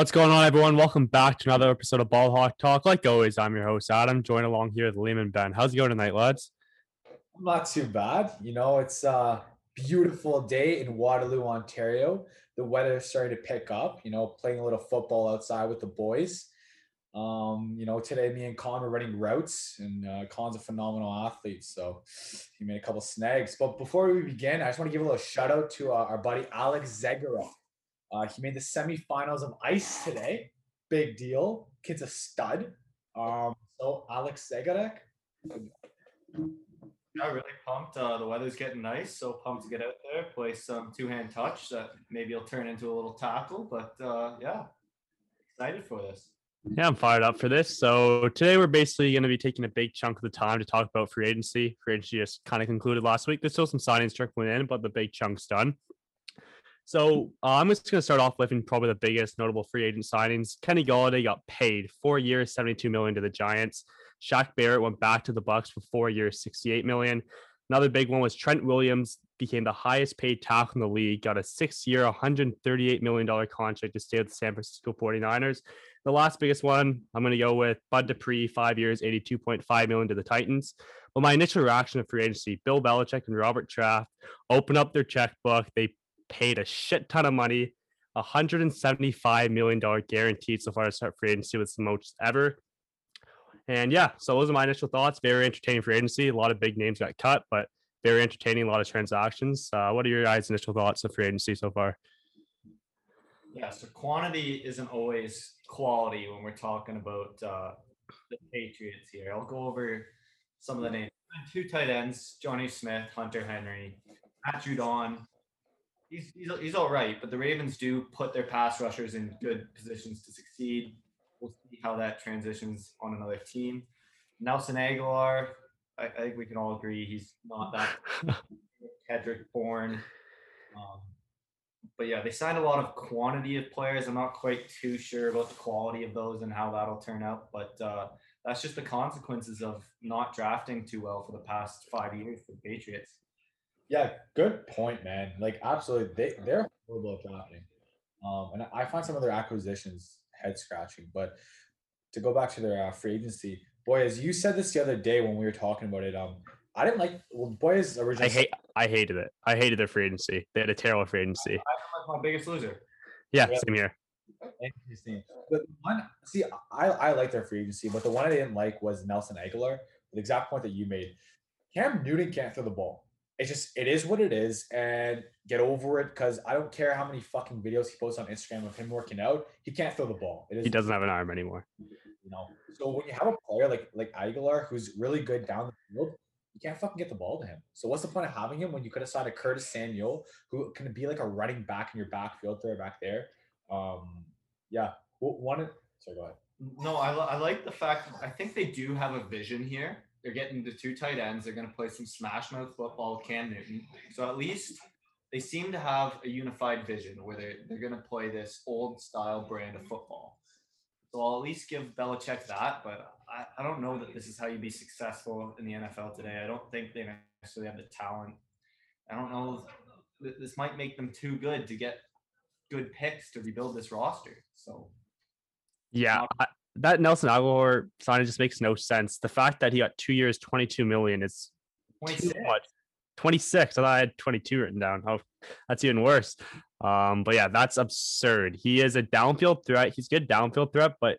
What's going on, everyone? Welcome back to another episode of Ball Hawk Talk. Like always, I'm your host, Adam, joined along here with Liam and Ben. How's it going tonight, lads? Not too bad. You know, it's a beautiful day in Waterloo, Ontario. The weather is starting to pick up, you know, playing a little football outside with the boys. Um, you know, today me and Con were running routes, and uh, Con's a phenomenal athlete, so he made a couple snags. But before we begin, I just want to give a little shout out to uh, our buddy Alex Zegara. Uh, he made the semifinals of ice today. Big deal. Kid's a stud. Um, so Alex Zegarek. Yeah, really pumped. Uh, the weather's getting nice, so pumped to get out there, play some two-hand touch that maybe will turn into a little tackle. But uh, yeah, excited for this. Yeah, I'm fired up for this. So today we're basically going to be taking a big chunk of the time to talk about free agency. Free agency just kind of concluded last week. There's still some signings trickling in, but the big chunk's done. So uh, I'm just going to start off with probably the biggest notable free agent signings. Kenny Golladay got paid four years, 72 million to the Giants. Shaq Barrett went back to the Bucs for four years, 68 million. Another big one was Trent Williams became the highest paid tackle in the league, got a six-year, $138 million contract to stay with the San Francisco 49ers. The last biggest one, I'm going to go with Bud Dupree, five years, 82.5 million to the Titans. But my initial reaction of free agency, Bill Belichick and Robert Kraft open up their checkbook. They paid a shit ton of money, $175 million guaranteed so far as free agency was the most ever. And yeah, so those are my initial thoughts. Very entertaining free agency. A lot of big names got cut, but very entertaining. A lot of transactions. Uh, what are your guys' initial thoughts of free agency so far? Yeah, so quantity isn't always quality when we're talking about uh, the Patriots here. I'll go over some of the names. Two tight ends: Jonnu Smith, Hunter Henry, Matt Judon, he's, he's, he's all right, but the Ravens do put their pass rushers in good positions to succeed. We'll see how that transitions on another team. Nelson Agholor, I, I think we can all agree he's not that Kendrick Bourne. Um, but yeah, they signed a lot of quantity of players. I'm not quite too sure about the quality of those and how that'll turn out, but uh, that's just the consequences of not drafting too well for the past five years for the Patriots. Yeah, good point, man. Like, absolutely, they they're horrible at drafting. Um, and I find some of their acquisitions head scratching. But to go back to their uh, free agency, boy, as you said this the other day when we were talking about it, um, I didn't like well, boys originally. I hate, I hated it. I hated their free agency. They had a terrible free agency. I, my biggest loser. Yeah, yeah, same here. Interesting. But one, see, I I like their free agency, but the one I didn't like was Nelson Agholor. The exact point that you made. Cam Newton can't throw the ball it's just it is what it is and get over it because I don't care how many fucking videos he posts on Instagram of him working out. He can't throw the ball. he doesn't have an arm anymore. You know. So when you have a player like like Agholor who's really good down the field, you can't fucking get the ball to him. So what's the point of having him when you could have signed a Curtis Samuel who can be like a running back in your backfield there back there? Um, yeah. One. Sorry, go ahead. No, I, I like the fact I think they do have a vision here they're getting the two tight ends. They're going to play some smash mouth football with Cam Newton. So at least they seem to have a unified vision where they're, they're going to play this old style brand of football. So I'll at least give Belichick that, but I, I don't know that this is how you be successful in the NFL today. I don't think they necessarily have the talent. I don't know. This might make them too good to get good picks to rebuild this roster. So, yeah, I, that Nelson Agholor signing just makes no sense. The fact that he got two years, 22 million is 26. too much. 26. I thought I had 22 written down. Oh, that's even worse. Um, but yeah, that's absurd. He is a downfield threat. He's good downfield threat, but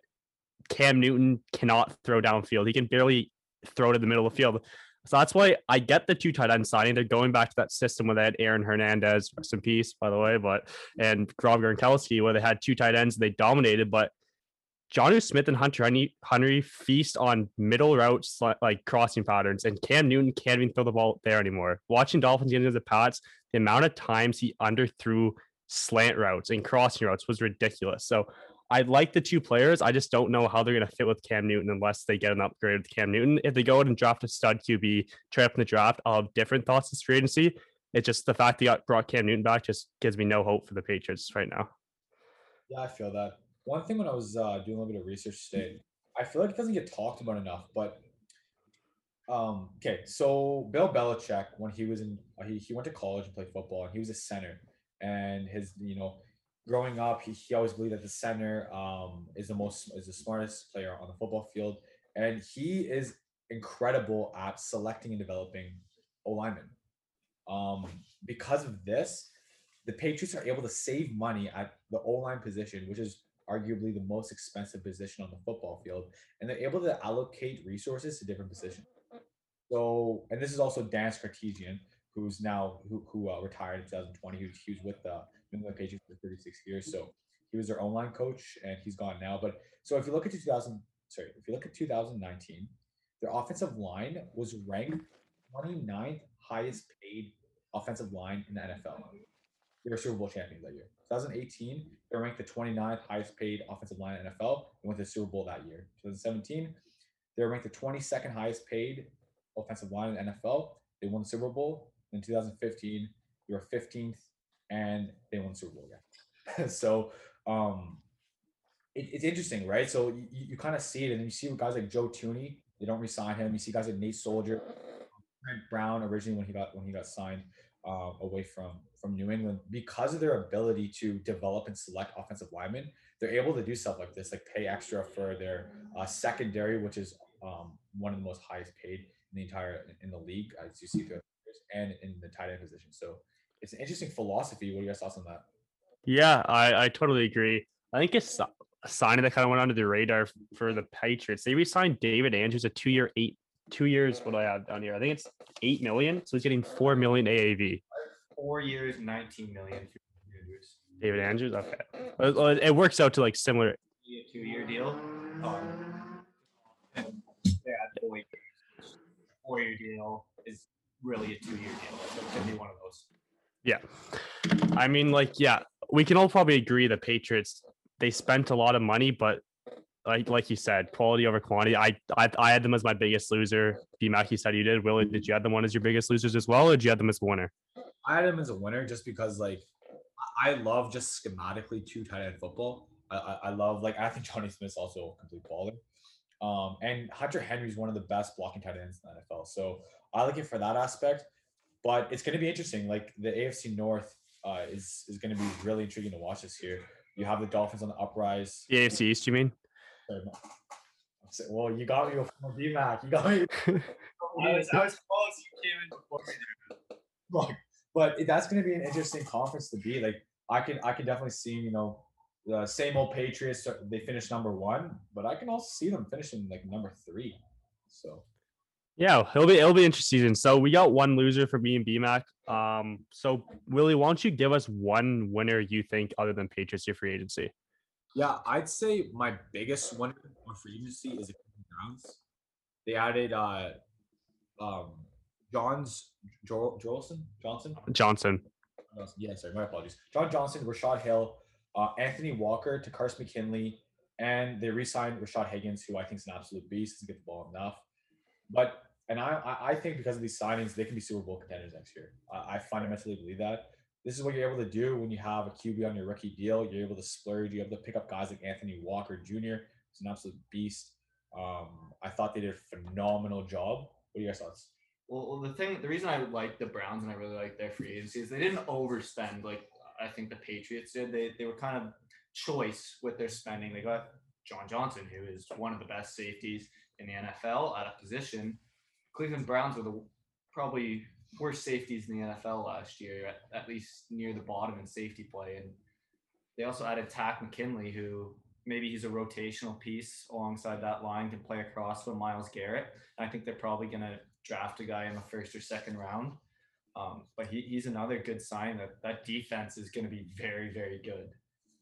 Cam Newton cannot throw downfield. He can barely throw to the middle of the field. So that's why I get the two tight end signing. They're going back to that system where they had Aaron Hernandez, rest in peace, by the way, but and Rob Gronkowski, where they had two tight ends, they dominated, but Jonnu Smith and Hunter Henry feast on middle routes like crossing patterns, and Cam Newton can't even throw the ball there anymore. Watching Dolphins into the Pats, the amount of times he underthrew slant routes and crossing routes was ridiculous. So I like the two players. I just don't know how they're going to fit with Cam Newton unless they get an upgrade with Cam Newton. If they go out and draft a stud QB, trade up in the draft, I'll have different thoughts this free agency. It's just the fact they got brought Cam Newton back just gives me no hope for the Patriots right now. Yeah, I feel that one thing when I was uh, doing a little bit of research today, I feel like it doesn't get talked about enough. But um, okay, so Bill Belichick, when he was in, uh, he, he went to college and played football, and he was a center, and his, you know, growing up, he, he always believed that the center um, is the most is the smartest player on the football field, and he is incredible at selecting and developing O linemen. Um, because of this, the Patriots are able to save money at the O line position, which is arguably the most expensive position on the football field, and they're able to allocate resources to different mm-hmm, positions. Mm-hmm. So, and this is also Dante Scarnecchia, who's now who, who uh, retired in 2020. He was, he was with the New England Patriots for 36 years, so he was their online coach, and he's gone now. But so if you look at 2000, sorry, if you look at 2019, their offensive line was ranked 29th highest paid offensive line in the NFL. Mm-hmm. They were Super Bowl champions that year. 2018, they ranked the 29th highest paid offensive line in NFL and went to the Super Bowl that year. 2017, they were ranked the 22nd highest paid offensive line in NFL. They won the Super Bowl. In 2015, they were 15th and they won the Super Bowl again. so um, it, it's interesting, right? So you, you kind of see it, and then you see guys like Joe Thuney, They don't resign him. You see guys like Nate Solder, Trent Brown originally when he got when he got signed uh, away from from New England because of their ability to develop and select offensive linemen. They're able to do stuff like this, like pay extra for their uh, secondary, which is um, one of the most highest paid in the entire in the league, as you see throughout and in the tight end position. So it's an interesting philosophy. What are your thoughts on that? Yeah, I, I totally agree. I think it's a signing that kind of went under the radar for the Patriots. They re-signed David Andrews a two-year, eight two years. What do I have down here? I think it's eight million. So he's getting four million AAV. Four years, nineteen million. David Andrews. Okay, it works out to like similar. Two-year deal. Um, yeah, four-year deal is really a two-year deal. So it could be one of those. Yeah, I mean, like, yeah, we can all probably agree the Patriots they spent a lot of money, but like like you said, quality over quantity. I I, I had them as my biggest loser. BMAC, you said you did. Willie, did you have them one as your biggest losers as well, or did you have them as a winner? I had them as a winner just because like I love just schematically two tight end football. I, I, I love like I think Jonnu Smith's also a complete baller. Um, and Hunter Henry is one of the best blocking tight ends in the NFL. So I like it for that aspect. But it's going to be interesting. Like the AFC North uh, is is going to be really intriguing to watch this year. You have the Dolphins on the uprise. The AFC East, you mean? Well, you got me before BMAC. You got me. I was, I was close. You came in before me. Look, but that's going to be an interesting conference to be. Like, I can, I can definitely see, you know, the same old Patriots. They finished number one, but I can also see them finishing like number three. So. Yeah, it'll be it'll be interesting. So we got one loser for me and BMAC. Um, so Willie, why don't you give us one winner you think other than Patriots your free agency? Yeah, I'd say my biggest winner on free agency is the Browns. They added uh um John's jo- Johnson Johnson Johnson. Yeah, sorry, my apologies. John Johnson, Rashad Hill, uh, Anthony Walker, Takkarist McKinley, and they re-signed Rashard Higgins, who I think is an absolute beast, doesn't get the ball enough. But and I I think because of these signings, they can be Super Bowl contenders next year. I, I fundamentally believe that this is what you're able to do when you have a QB on your rookie deal. You're able to splurge. You're able to pick up guys like Anthony Walker Jr. He's an absolute beast. Um, I thought they did a phenomenal job. What are your thoughts? Well, the thing, the reason I like the Browns and I really like their free agency is they didn't overspend like I think the Patriots did. They they were kind of choice with their spending. They got John Johnson, who is one of the best safeties in the NFL at a position. Cleveland Browns were the probably worst safeties in the NFL last year, at, at least near the bottom in safety play. And they also added Takk McKinley, who maybe he's a rotational piece alongside that line, can play across from Myles Garrett. I think they're probably going to draft a guy in the first or second round. Um, but he, he's another good sign that that defense is going to be very, very good.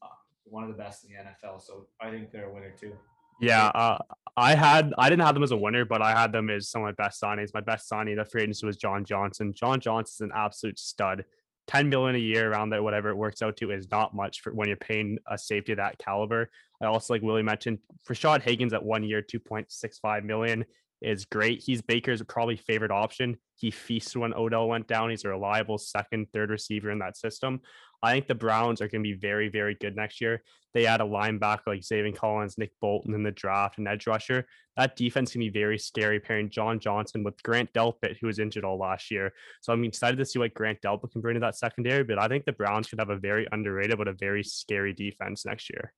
Uh, one of the best in the NFL. So I think they're a winner too. Yeah, uh, I had I didn't have them as a winner, but I had them as some of my best signings. My best signing the free agency was John Johnson. John Johnson is an absolute stud. 10 million a year around there, whatever it works out to, is not much for when you're paying a safety of that caliber. I also, like Willie mentioned, Rashard Higgins at one year, 2.65 million. Is great. He's Baker's probably favorite option. He feasted when Odell went down. He's a reliable second, third receiver in that system. I think the Browns are going to be very, very good next year. They add a linebacker like Zaven Collins, Nick Bolton in the draft, and edge rusher. That defense can be very scary pairing John Johnson with Grant Delpit, who was injured all last year. So I'm excited to see what Grant Delpit can bring to that secondary. But I think the Browns could have a very underrated but a very scary defense next year.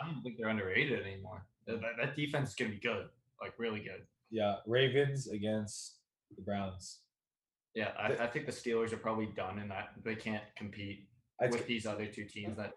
I don't think they're underrated anymore. That, that defense is going to be good, like really good. Yeah, Ravens against the Browns. Yeah, I, I think the Steelers are probably done in that they can't compete It's, with these other two teams. That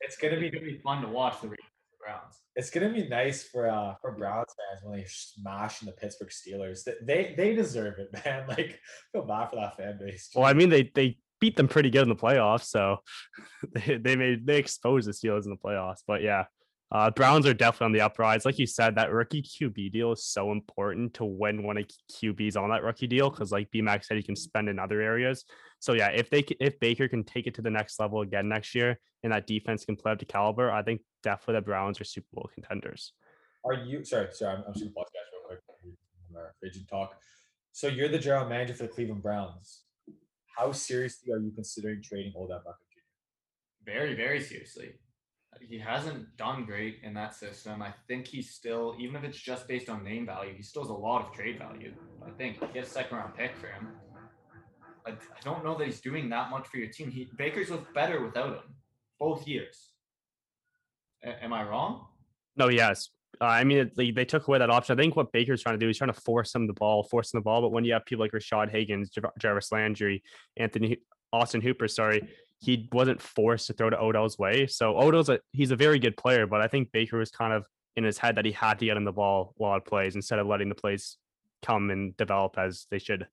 it's gonna it's be going to be fun to watch the Browns. it's gonna be nice for uh for Browns fans when they smash in the Pittsburgh Steelers. They they, they deserve it, man. Like feel bad for that fan base. Well, I mean, they they beat them pretty good in the playoffs, so they they made they exposed the Steelers in the playoffs. But yeah, uh, Browns are definitely on the uprise. Like you said, that rookie QB deal is so important to win one of QBs on that rookie deal because, like BMAC said, you can spend in other areas. So yeah, if they if Baker can take it to the next level again next year and that defense can play up to caliber, I think definitely the Browns are Super Bowl contenders. Are you sorry, sorry, I'm, I'm just gonna pause guys real quick. from Our agent talk. So you're the general manager for the Cleveland Browns. How seriously are you considering trading Odell Beckham Jr.? Very, very seriously. He hasn't done great in that system. I think he's still, even if it's just based on name value, he still has a lot of trade value. I think get a second round pick for him. I, I don't know that he's doing that much for your team. He Baker's looked better without him both years. A- am I wrong? No, yes. Uh, I mean, it- they, took away that option. I think what Baker's trying to do is trying to force him the ball, force him the ball. But when you have people like Rashard Higgins, Jar- Jarvis Landry, Anthony Austin Hooper, sorry, he wasn't forced to throw to Odell's way. So Odell's a he's a very good player, but I think Baker was kind of in his head that he had to get him the ball a lot of plays instead of letting the plays come and develop as they should.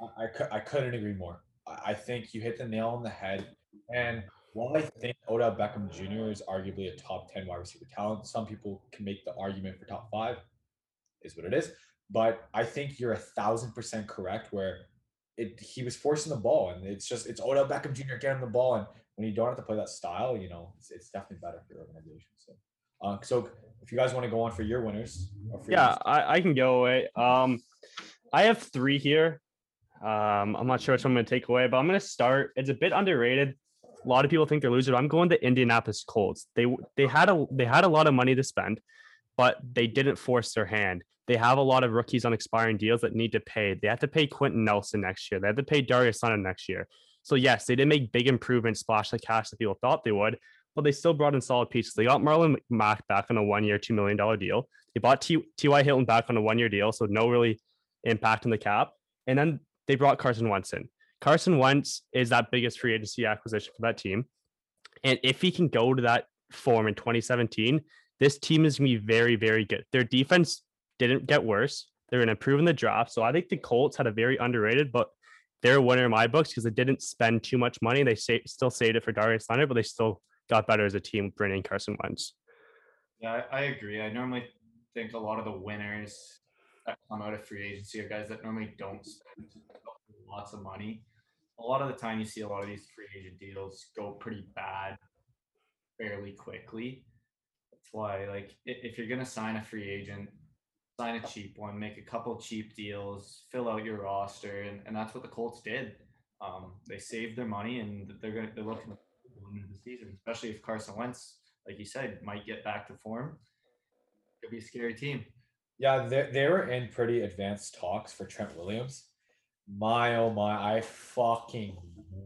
I, I, couldn't agree more. I, I think you hit the nail on the head. And while I think Odell Beckham Jr. is arguably a top 10 wide receiver talent, some people can make the argument for top five, is what it is. But I think you're a thousand percent correct where it he was forcing the ball and it's just it's Odell Beckham Jr. getting the ball. And when you don't have to play that style, you know, it's, it's definitely better for your organization. So uh, so if you guys want to go on for your winners or for Yeah, I, I can go away. Um, I have three here. Um, I'm not sure which one I'm going to take away, but I'm going to start. It's a bit underrated. A lot of people think they're losers. I'm going to Indianapolis Colts. They they had a they had a lot of money to spend, but they didn't force their hand. They have a lot of rookies on expiring deals that need to pay. They have to pay Quenton Nelson next year. They have to pay Darius Leonard next year. So yes, they did make big improvements, splash the cash that people thought they would, but they still brought in solid pieces. They got Marlon Mack back on a one-year, two million dollar deal. They bought T.Y. Hilton back on a one-year deal, so no really impact on the cap. And then they brought Carson Wentz in. Carson Wentz is that biggest free agency acquisition for that team. And if he can go to that form in 2017, this team is going to be very, very good. Their defense didn't get worse. They're going to improve in the draft. So I think the Colts had a very underrated, but they're a winner in my books because they didn't spend too much money. They sa- still saved it for Darius Leonard, but they still got better as a team bringing Carson Wentz. Yeah, I, agree. I normally think a lot of the winners that come out of free agency are guys that normally don't spend lots of money. A lot of the time, you see a lot of these free agent deals go pretty bad fairly quickly. That's why, like, if you're gonna sign a free agent, sign a cheap one, make a couple cheap deals, fill out your roster, and, and that's what the Colts did. Um, they saved their money, and they're gonna they're looking to win the season, especially if Carson Wentz, like you said, might get back to form. Could be a scary team. Yeah, they they were in pretty advanced talks for Trent Williams. My oh my, I fucking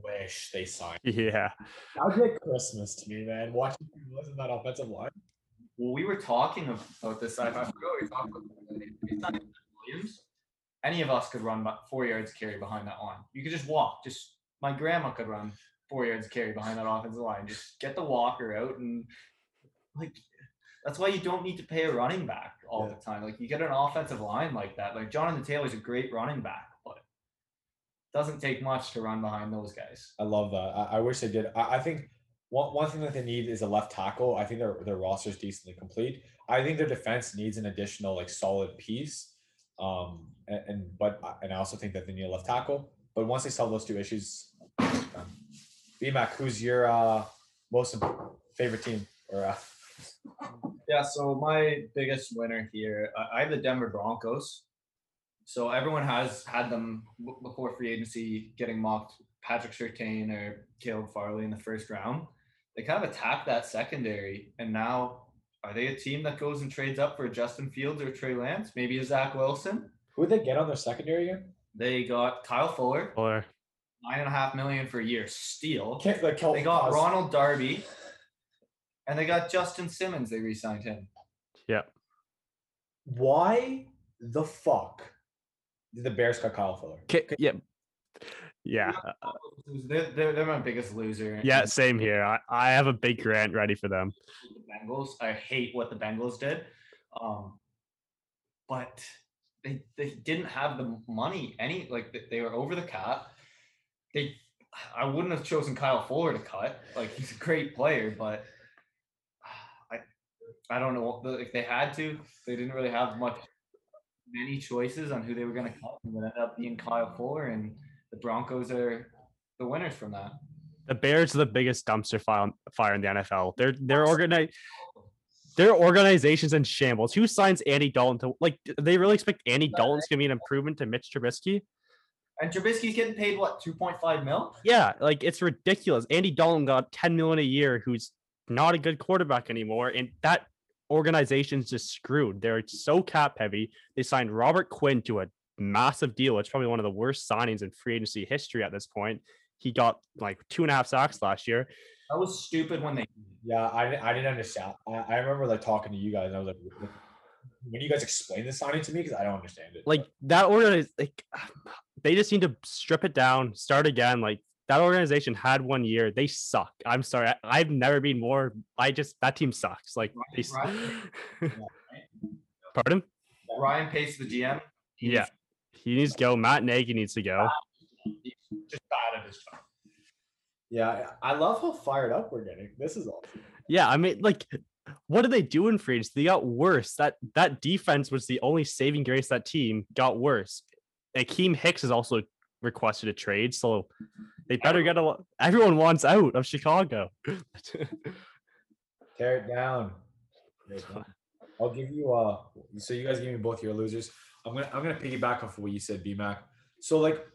wish they signed. Yeah. That'd be like Christmas to me, man. Watching him listen to that offensive line. Well, we were talking about this. I forgot we were talking about Williams. Any of us could run four yards carry behind that line. You could just walk. Just my grandma could run four yards carry behind that offensive line. Just get the walker out and like that's why you don't need to pay a running back all Yeah. the time. Like you get an offensive line like that. Like Jonathan Taylor's a great running back, but doesn't take much to run behind those guys. I love that. I, I wish they did. I, I think one, one thing that they need is a left tackle. I think their their roster is decently complete. I think their defense needs an additional like solid piece. Um, and, and but and I also think that they need a left tackle. But once they solve those two issues, um, BMAC, who's your uh most favorite team or uh, Yeah, so my biggest winner here, I have the Denver Broncos. So everyone has had them before free agency getting mocked Patrick Surtain or Caleb Farley in the first round. They kind of attacked that secondary, and now are they a team that goes and trades up for Justin Fields or Trey Lance? Maybe a Zach Wilson. Who would they get on their secondary again? They got Kyle Fuller, Or nine and a half million for a year, steal. Can't, like, Kel- They got Cos- Ronald Darby, and they got Justin Simmons. They re-signed him. yeah, Why the fuck did the Bears cut Kyle Fuller? Ki- yeah, yeah, They're, they're, they're my biggest loser. yeah. Same here. I, I have a big grant ready for them. the Bengals. I hate what the Bengals did, um, but they they didn't have the money. Any like they- were over the cap. They, I wouldn't have chosen Kyle Fuller to cut. Like he's a great player, but I I don't know if they had to. They didn't really have much many choices on who they were going to cut, and it ended up being Kyle Fuller, and the Broncos are the winners from that. The Bears are the biggest dumpster fire, fire in the NFL. They're they're organized. Their organization's in shambles. Who signs Andy Dalton to like? They really expect Andy Dalton's gonna be an improvement to Mitch Trubisky? And Trubisky's getting paid what two point five mil. Yeah, like it's ridiculous. Andy Dalton got 10 million a year, who's not a good quarterback anymore, and that organization's just screwed. They're so cap heavy. They signed Robert Quinn to a massive deal. It's probably one of the worst signings in free agency history at this point. He got like two and a half sacks last year. That was stupid when they. Yeah, I, didn't- I didn't understand. I, I remember like talking to you guys. And I was like, when you guys explained the signing to me, because I don't understand it. Like that organization, like they just need to strip it down, start again. Like that organization had one year. They suck. I'm sorry. I, I've never been more. I just that team sucks. Like they. s- Pardon? Ryan Pace, the GM. he's Yeah. He needs to go. Matt Nagy needs to go. just bad at his yeah, I love how fired up we're getting. This is awesome. Yeah, I mean, like, what did they do in free agency? They got worse. That that defense was the only saving grace. That team got worse. Akiem Hicks has also requested a trade, so they better get a. Everyone wants out of Chicago. Tear it down. Tear it down. I'll give you uh so you guys give me both your losers. I'm gonna I'm gonna piggyback off of what you said, BMAC. So like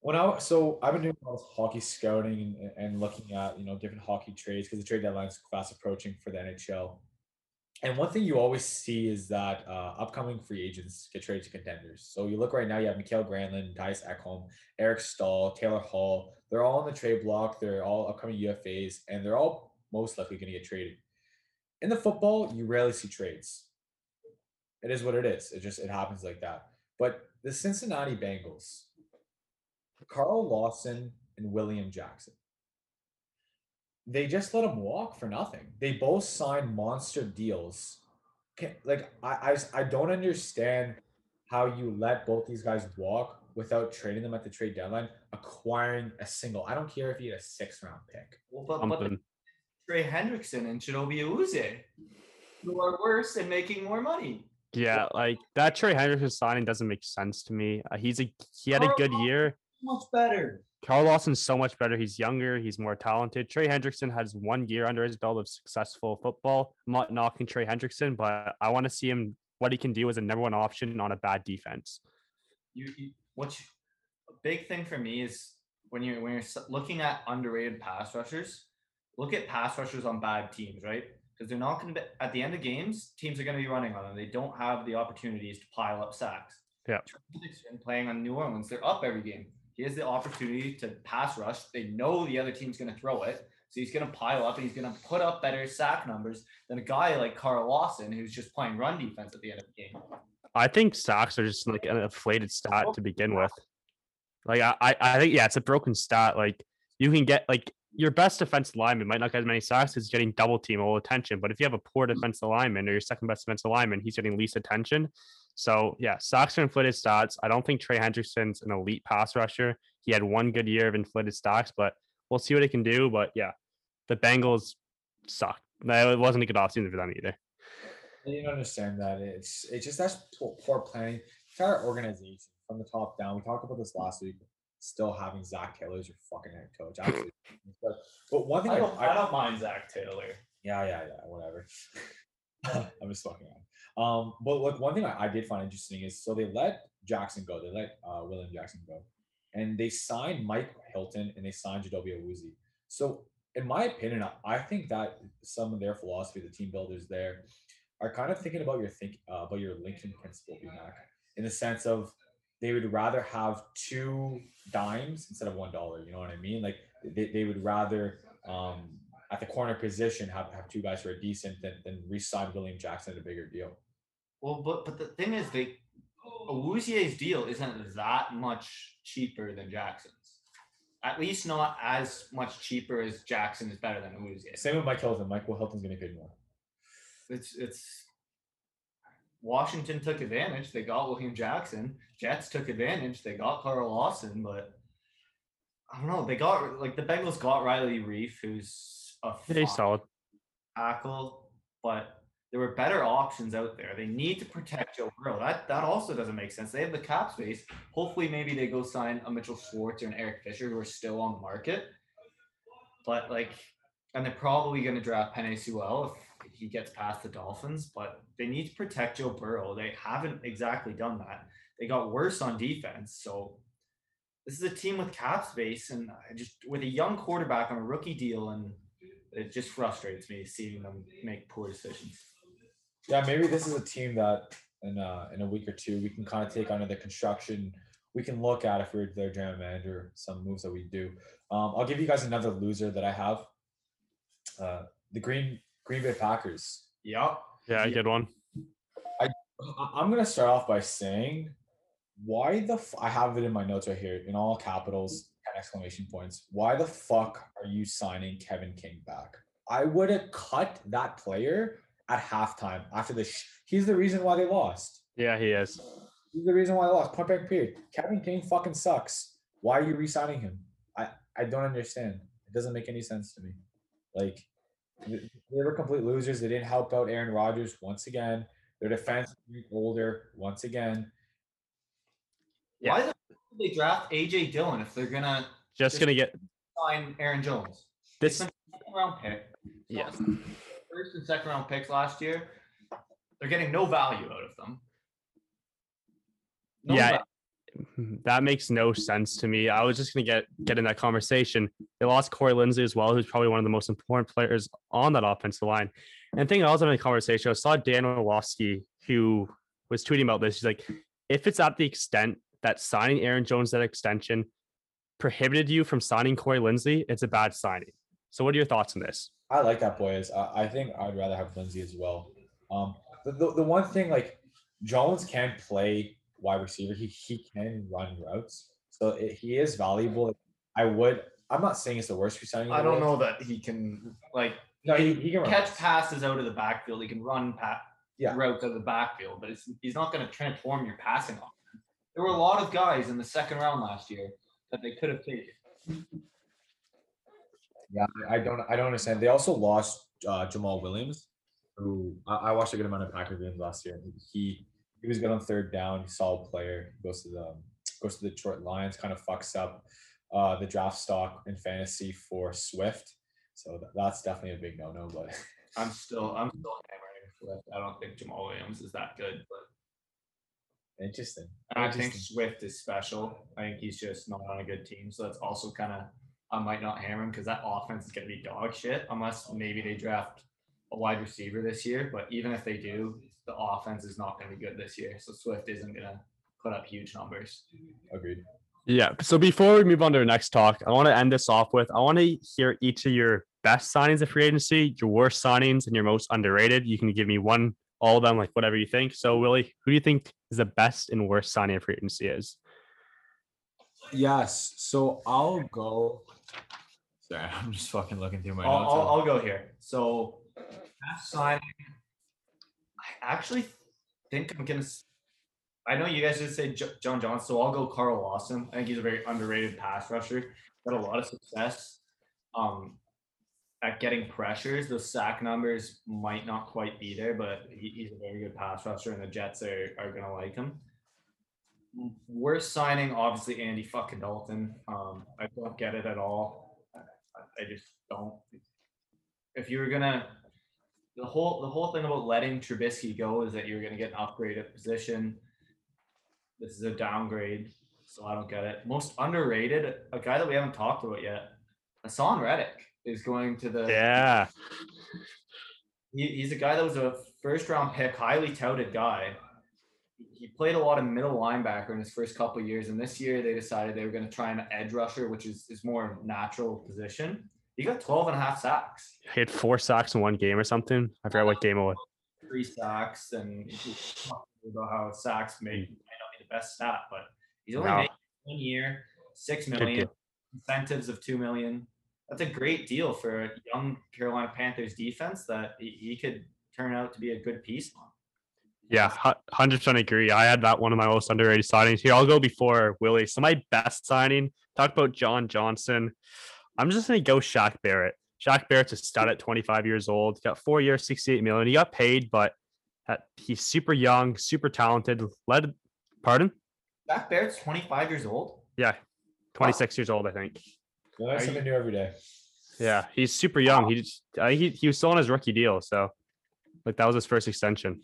when I so I've been doing a lot of hockey scouting and, and looking at you know different hockey trades because the trade deadline's fast approaching for the NHL. And one thing you always see is that uh, upcoming free agents get traded to contenders. So you look right now, you have Mikael Granlund, Tyus Ekholm, Eric Staal, Taylor Hall. They're all on the trade block. They're all upcoming UFAs, and they're all most likely going to get traded. In the football, you rarely see trades. It is what it is. It just it happens like that. But the Cincinnati Bengals, Carl Lawson and William Jackson, they just let him walk for nothing. They both signed monster deals. Can, like I don't understand how you let both these guys walk without trading them at the trade deadline, acquiring a single. I don't care if you get a six round pick. Well, but, but Something. Trey Hendrickson and Chidobe Awuzie, who are worse and making more money. Yeah, like that Trey Hendrickson signing doesn't make sense to me. Uh, he's a he had a good Carl year. Much better. Carl Lawson's so much better. He's younger. He's more talented. Trey Hendrickson has one year under his belt of successful football. I'm not knocking Trey Hendrickson, but I want to see him what he can do as a number one option on a bad defense. You, you what's a big thing for me is when you're when you're looking at underrated pass rushers, look at pass rushers on bad teams, right? Because they're not going to be at the end of games. Teams are going to be running on them. They don't have the opportunities to pile up sacks. Yeah. Playing on New Orleans, they're up every game. He has the opportunity to pass rush. They know the other team's going to throw it. So he's going to pile up and he's going to put up better sack numbers than a guy like Carl Lawson, who's just playing run defense at the end of the game. I think sacks are just like an inflated stat to begin with. Like I, I, I think yeah, it's a broken stat. Like you can get like your best defensive lineman might not get as many sacks because he's getting double team all attention. But if you have a poor mm-hmm. defensive lineman or your second best defensive lineman, he's getting least attention. So yeah, sacks are inflated stats. I don't think Trey Hendrickson's an elite pass rusher. He had one good year of inflated stocks, but we'll see what he can do. But yeah, the Bengals suck. No, it wasn't a good offseason for them either. I didn't understand that. It's it's just that's poor, poor planning. Entire organization from the top down. We talked about this last week. Still having Zac Taylor as your fucking head coach. Absolutely. but, but one thing I I, don't, I, I don't mind Zac Taylor. yeah yeah yeah whatever. I'm just fucking around. Um, but look, one thing I, I, did find interesting is so they let Jackson go. They let uh, William Jackson go, and they signed Mike Hilton and they signed Chidobe Awuzie. So, in my opinion, I think that some of their philosophy, the team builders there, are kind of thinking about your think uh, about your Lincoln principle, BMAC, in the sense of they would rather have two dimes instead of one dollar. You know what I mean? Like they, they would rather um, at the corner position have, have two guys who are decent than, than re-sign William Jackson at a bigger deal. Well, but but the thing is, they Awuzie's deal isn't that much cheaper than Jackson's. At least not as much cheaper as Jackson is better than Awuzie. Same with Mike Hilton. Michael Hilton's gonna get paid more. It's it's Washington took advantage. They got William Jackson. Jets took advantage. They got Carl Lawson, but I don't know. They got like the Bengals got Riley Reiff, who's a pretty solid tackle, but there were better options out there. They need to protect Joe Burrow. That that also doesn't make sense. They have the cap space. Hopefully, maybe they go sign a Mitchell Schwartz or an Eric Fisher who are still on the market. But like, and they're probably going to draft Penei Sewell if he gets past the Dolphins. But they need to protect Joe Burrow. They haven't exactly done that. They got worse on defense. So this is a team with cap space and just with a young quarterback on a rookie deal, and it just frustrates me seeing them make poor decisions. Yeah, maybe this is a team that in uh, in a week or two we can kind of take under the construction. We can look at if we're their general manager, some moves that we do. Um, I'll give you guys another loser that I have. Uh, the Green Green Bay Packers. Yep. Yeah, I get one. I I'm gonna start off by saying why the f- I have it in my notes right here in all capitals and exclamation points. Why the fuck are you signing Kevin King back? I would have cut that player at halftime after the. Sh- he's the reason why they lost. Yeah, he is. He's the reason why they lost. Point blank period. Kevin King fucking sucks. Why are you re-signing him? I I don't understand. It doesn't make any sense to me. Like they were complete losers. They didn't help out Aaron Rodgers once again. Their defense is older once again. Yeah. Why the they draft AJ Dillon if they're gonna just, just gonna get sign Aaron Jones? This second round pick. Yeah. First and second round picks last year. They're getting no value out of them. No yeah. Value. That makes no sense to me. I was just gonna get get in that conversation. They lost Corey Linsley as well, who's probably one of the most important players on that offensive line. And thing I was in the conversation, I saw Dan Orlovsky, who was tweeting about this. He's like, if it's at the extent that signing Aaron Jones that extension prohibited you from signing Corey Linsley, it's a bad signing. So, what are your thoughts on this? I like that, boys. I, I think I'd rather have Linsley as well. Um, the, the, the one thing, like, Jones can play wide receiver, he, he can run routes. So, it, he is valuable. I would, I'm not saying it's the worst resigning. I don't know that he can, like, no, he, he can catch passes out of the backfield. He can run pat, yeah. routes out of the backfield, but he's not going to transform your passing offense. There were a lot of guys in the second round last year that they could have taken. Yeah, I don't. I don't understand. They also lost uh, Jamaal Williams, who I, I, watched a good amount of Packer games last year. He he was good on third down. He's a solid player. He goes to the goes to the Detroit Lions. Kind of fucks up uh, the draft stock in fantasy for Swift. So that's definitely a big no no. But I'm still I'm still hammering Swift. I don't think Jamaal Williams is that good, but Interesting. I Interesting. think Swift is special. I think he's just not on a good team. So that's also kind of, I might not hammer him because that offense is going to be dog shit unless maybe they draft a wide receiver this year. But even if they do, the offense is not going to be good this year. So Swift isn't going to put up huge numbers. Agreed. Yeah. So before we move on to our next talk, I want to end this off with I want to hear each of your best signings of free agency, your worst signings, and your most underrated. You can give me one all of them, like whatever you think. So, Willie, who do you think is the best and worst signing of free agency is? Yes. So I'll go. Sorry, I'm just fucking looking through my I'll, notes. I'll, I'll go here. So, best signing. I actually think I'm gonna. I know you guys just say J- John Johnson, so I'll go Carl Lawson. I think he's a very underrated pass rusher. Got a lot of success. Um, at getting pressures. The sack numbers might not quite be there, but he, he's a very good pass rusher, and the Jets are, are to like him. We're signing, obviously, Andy fucking Dalton. Um, I don't get it at all. I, I just don't. If you were to the whole the whole thing about letting Trubisky go is that you're going to get an upgrade at position. This is a downgrade, so I don't get it. Most underrated, a guy that we haven't talked about yet, Haason Reddick is going to the. Yeah. He, he's a guy that was a first round pick, highly touted guy. He played a lot of middle linebacker in his first couple of years, and this year they decided they were going to try an edge rusher, which is, is more natural position. He got 12 and a half sacks. He had four sacks in one game or something. I forgot what game it was. Three sacks, and about how sacks may, hmm. might not be the best stat, but he's only No. one year, six million, incentives of two million. That's a great deal for a young Carolina Panthers defense that he, he could turn out to be a good piece on. Yeah, hundred percent agree. I had that one of my most underrated signings. Here, I'll go before Willie. So my best signing. Talk about John Johnson. I'm just gonna go Shaq Barrett. Shaq Barrett's a stud at 25 years old. He Got four years, 68 million. He got paid, but at, he's super young, super talented. Led, pardon? Shaq Barrett's 25 years old. Yeah, 26 years old, I think. You learn Are something new every day. Yeah, he's super young. He just I think he he was still on his rookie deal, so like that was his first extension.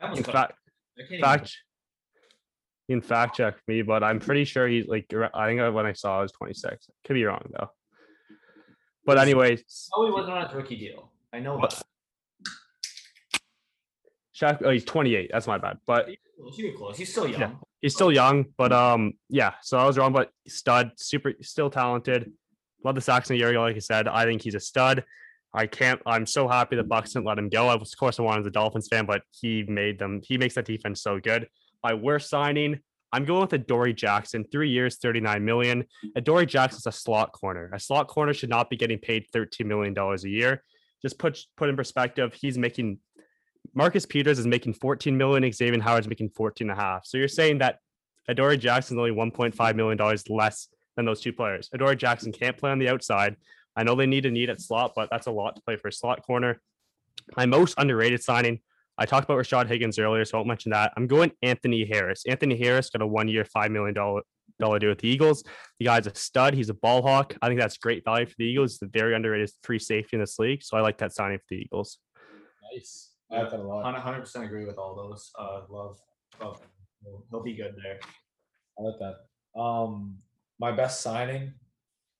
I almost In fact, I can't even- fact you can fact check me, but I'm pretty sure he's like I think when I saw it was 26. Could be wrong though. But anyways, Oh, he wasn't on his rookie deal. I know What? Shaq, oh, he's 28. That's my bad. But close, you were close. He's still young. he's still young. But um, yeah. So I was wrong. But stud, super, still talented. Love the Saxon year, like I said. I think he's a stud. I can't. I'm so happy the Bucs didn't let him go. I was, of course, I wanted as a Dolphins fan, but he made them. He makes that defense so good. My worst signing. I'm going with Adoree Jackson. Three years, 39 million. Adoree Jackson's a slot corner. A slot corner should not be getting paid 13 million dollars a year. Just put put in perspective, he's making Marcus Peters is making 14 million, Xavier Howard's making 14 and a half. So you're saying that Adoree Jackson's only 1.5 million dollars less than those two players. Adoree Jackson can't play on the outside. I know they need a need at slot, but that's a lot to play for a slot corner. My most underrated signing. I talked about Rashard Higgins earlier, so I won't mention that. I'm going Anthony Harris. Anthony Harris got a one-year, five million dollar dollar deal with the Eagles. The guy's a stud. He's a ball hawk. I think that's great value for the Eagles. He's a very underrated free safety in this league. So I like that signing for the Eagles. Nice. I like that a lot. 100 percent agree with all those. Uh, love, love. He'll, he'll be good there. I like that. Um, my best signing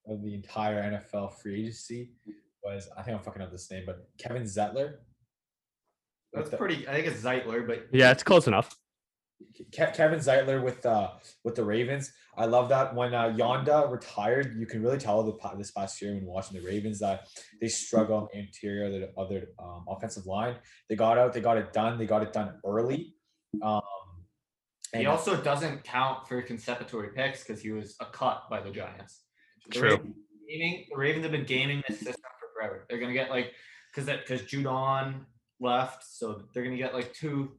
of the entire NFL free agency was I think I'm fucking up this name, but Kevin Zettler. That's the- pretty. I think it's Zeitler, but Yeah, it's close enough. Ke- Kevin Zeitler with uh with the Ravens. I love that when uh, Yanda retired, you can really tell the pa- this past year when watching the Ravens that they struggle on the interior of the other um, offensive line. They got out, they got it done, they got it done early. Um, he also doesn't count for concept-tory picks because he was a cut by the Giants. The True. Ravens, gaming, the Ravens have been gaming this system for forever. They're gonna get like because that because Judon left, so they're gonna get like two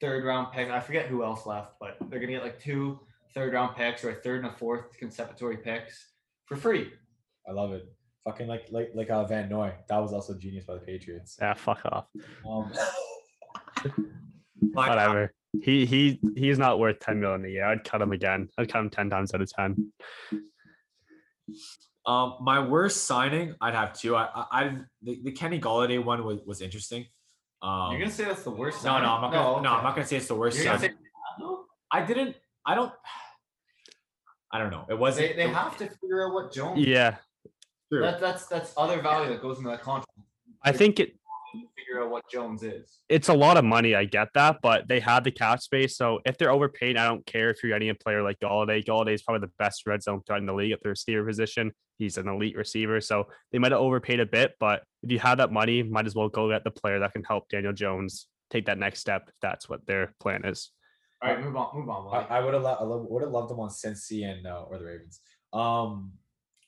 third round picks. I forget who else left, but they're gonna get like two third round picks or a third and a fourth concept-tory picks for free. I love it. Fucking like like like uh, Van Noy. That was also genius by the Patriots. Yeah, fuck off. Um, Whatever. He he he's not worth 10 million a year. I'd cut him again. I'd cut him 10 times out of 10. Um, my worst signing, I'd have two. I, I, I the, the Kenny Golladay one was, was interesting. Um, You're gonna say that's the worst. no, no, I'm not gonna, no, I'm not gonna say it's the worst. You're gonna say? I didn't. I don't. I don't know. It wasn't. They, they have to figure out what Jones. Yeah. True. That, that's that's other value that goes into that contract. I think it Figure out what Jones is. it's a lot of money. I get that, but they have the cap space. So if they're overpaid, I don't care if you're getting a player like Golladay. Golladay is probably the best red zone threat in the league at the receiver position. He's an elite receiver. So they might have overpaid a bit, but if you have that money, might as well go get the player that can help Daniel Jones take that next step if that's what their plan is. All right, move on, move on. I, I would have lo- would have loved them on Cincy and uh, or the Ravens. Um,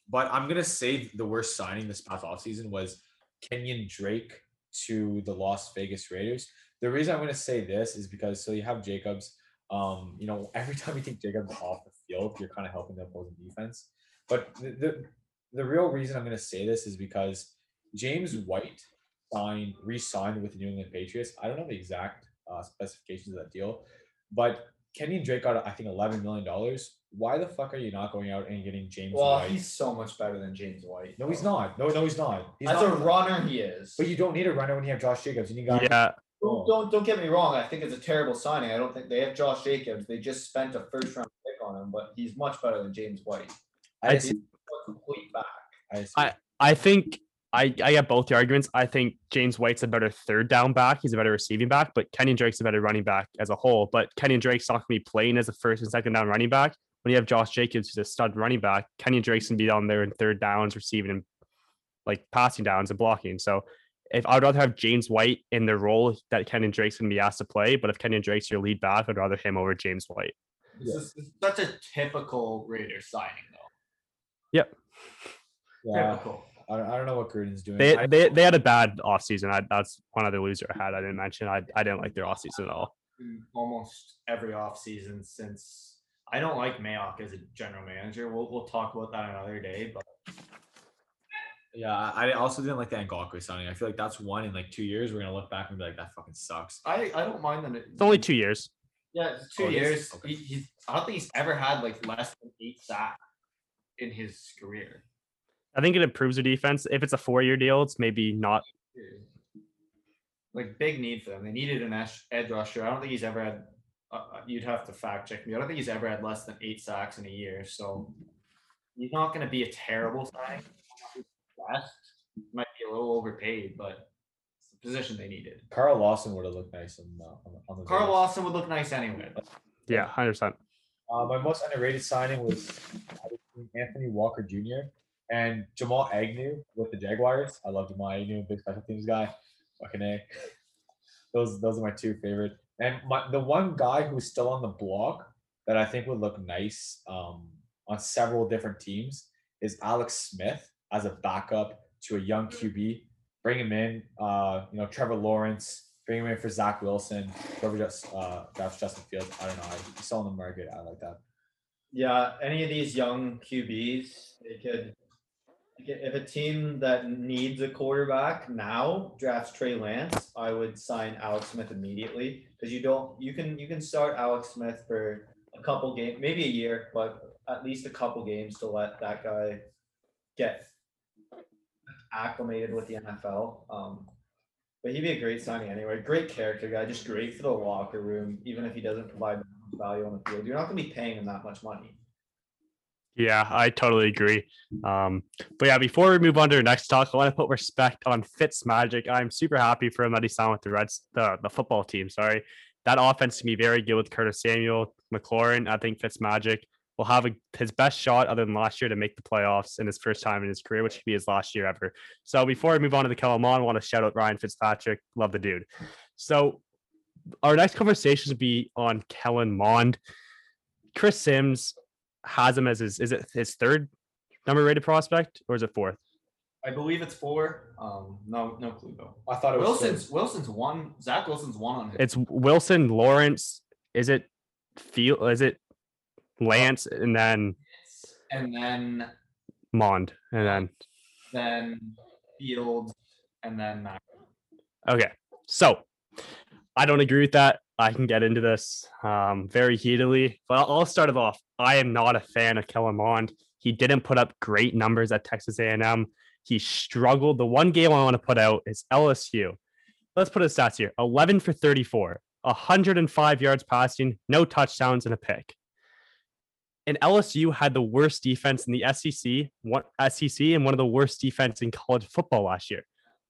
but I'm gonna say the worst signing this past offseason was Kenyon Drake to the Las Vegas Raiders. The reason I'm gonna say this is because so you have Jacobs. Um, you know, every time you take Jacobs off the field, you're kind of helping the opposing defense. But the, the the real reason I'm gonna say this is because James White signed re-signed with the New England Patriots. I don't know the exact uh, specifications of that deal, but Kenyon Drake got I think eleven million dollars, why the fuck are you not going out and getting James White? Well, White? he's so much better than James White. no, he's not. No, no, he's not. He's As not. a runner, he is. but you don't need a runner when you have Josh Jacobs. You need guys. Yeah, Don't, oh. don't don't get me wrong. I think it's a terrible signing. I don't think they have Josh Jacobs. They just spent a first round pick on him, but he's much better than James White. I, I- see. A complete back. I, see. I- I think I, I get both the arguments. I think James White's a better third down back. He's a better receiving back, but Kenyon Drake's a better running back as a whole. But Kenyon Drake's not going to be playing as a first and second down running back. When you have Josh Jacobs, who's a stud running back, Kenyon Drake's going to be on there in third downs, receiving and like passing downs and blocking. So if I'd rather have James White in the role that Kenyon Drake's going to be asked to play, but if Kenyon Drake's your lead back, I'd rather him over James White. This is this is such a typical Raiders signing, though. Yep. Yeah, Typical. I, don't- know what Gruden's doing. They they, they had a bad offseason. I, that's one other loser I had. I didn't mention. I, I didn't like their offseason at all. almost every offseason since I don't like Mayock as a general manager. We'll we'll talk about that another day, but yeah, I I also didn't like the Ngakoue signing. I feel like that's one in like two years. We're gonna look back and be like, that fucking sucks. I, I don't mind that. It's only two years. yeah, it's two Oh, it is? years. Okay. He, he's I don't think he's ever had like less than eight sacks in his career. I think it improves their defense. If it's a four year deal, it's maybe not. Like big need for them. They needed an edge, edge rusher. I don't think he's ever had. Uh, uh, you'd have to fact check me. I don't think he's ever had less than eight sacks in a year. So he's not going to be a terrible signing. Best might be a little overpaid, but it's the position they needed. Carl Lawson would have looked nice on, uh, on, the- on the. Carl Bears. Lawson would look nice anyway. Yeah, hundred percent. Uh, my most underrated signing was Anthony Walker Jr. and Jamal Agnew with the Jaguars. I love Jamal Agnew, big special teams guy. Fucking a. Those those are my two favorite. And my the one guy who's still on the block that I think would look nice um, on several different teams is Alex Smith as a backup to a young QB. Bring him in. Uh, you know Trevor Lawrence. Bring him in for Zach Wilson. Whoever just uh, drafts Justin Fields. I don't know. I, he's still on the market. I like that. Yeah, any of these young QBs, they could. If a team that needs a quarterback now drafts Trey Lance, I would sign Alex Smith immediately because you don't. You can you can start Alex Smith for a couple games, maybe a year, but at least a couple games to let that guy get acclimated with the NFL. Um, but he'd be a great signing anyway. Great character guy, just great for the locker room, even if he doesn't provide value on the field. You're not going to be paying him that much money. Yeah, I totally agree. Um, but yeah, before we move on to our next talk, I want to put respect on Fitz Magic. I'm super happy for him that he signed with the Reds, the, the football team. Sorry, that offense can be very good with Curtis Samuel, McLaurin. I think Fitz Magic will have a, his best shot other than last year to make the playoffs in his first time in his career, which could be his last year ever. So before I move on to the Kellen Mond, I want to shout out Ryan Fitzpatrick. Love the dude. So our next conversation will be on Kellen Mond. Chris Sims has him as his is it his third number rated prospect or is it fourth? I believe it's four. Um, no, no clue though. I thought it was Wilson's Wilson's one. Zach Wilson's one on his. It's Wilson, Lawrence. Is it Feel? Is it Lance and then and then Mond and then then Fields and then Mac. okay. So I don't agree with that. I can get into this um, very heatedly, but I'll, start it off. I am not a fan of Kellen Mond. He didn't put up great numbers at Texas A&M. He struggled. The one game I want to put out is LSU. Let's put his stats here: 11 for 34, 105 yards passing, no touchdowns, and a pick. And LSU had the worst defense in the SEC, one SEC, and one of the worst defense in college football last year.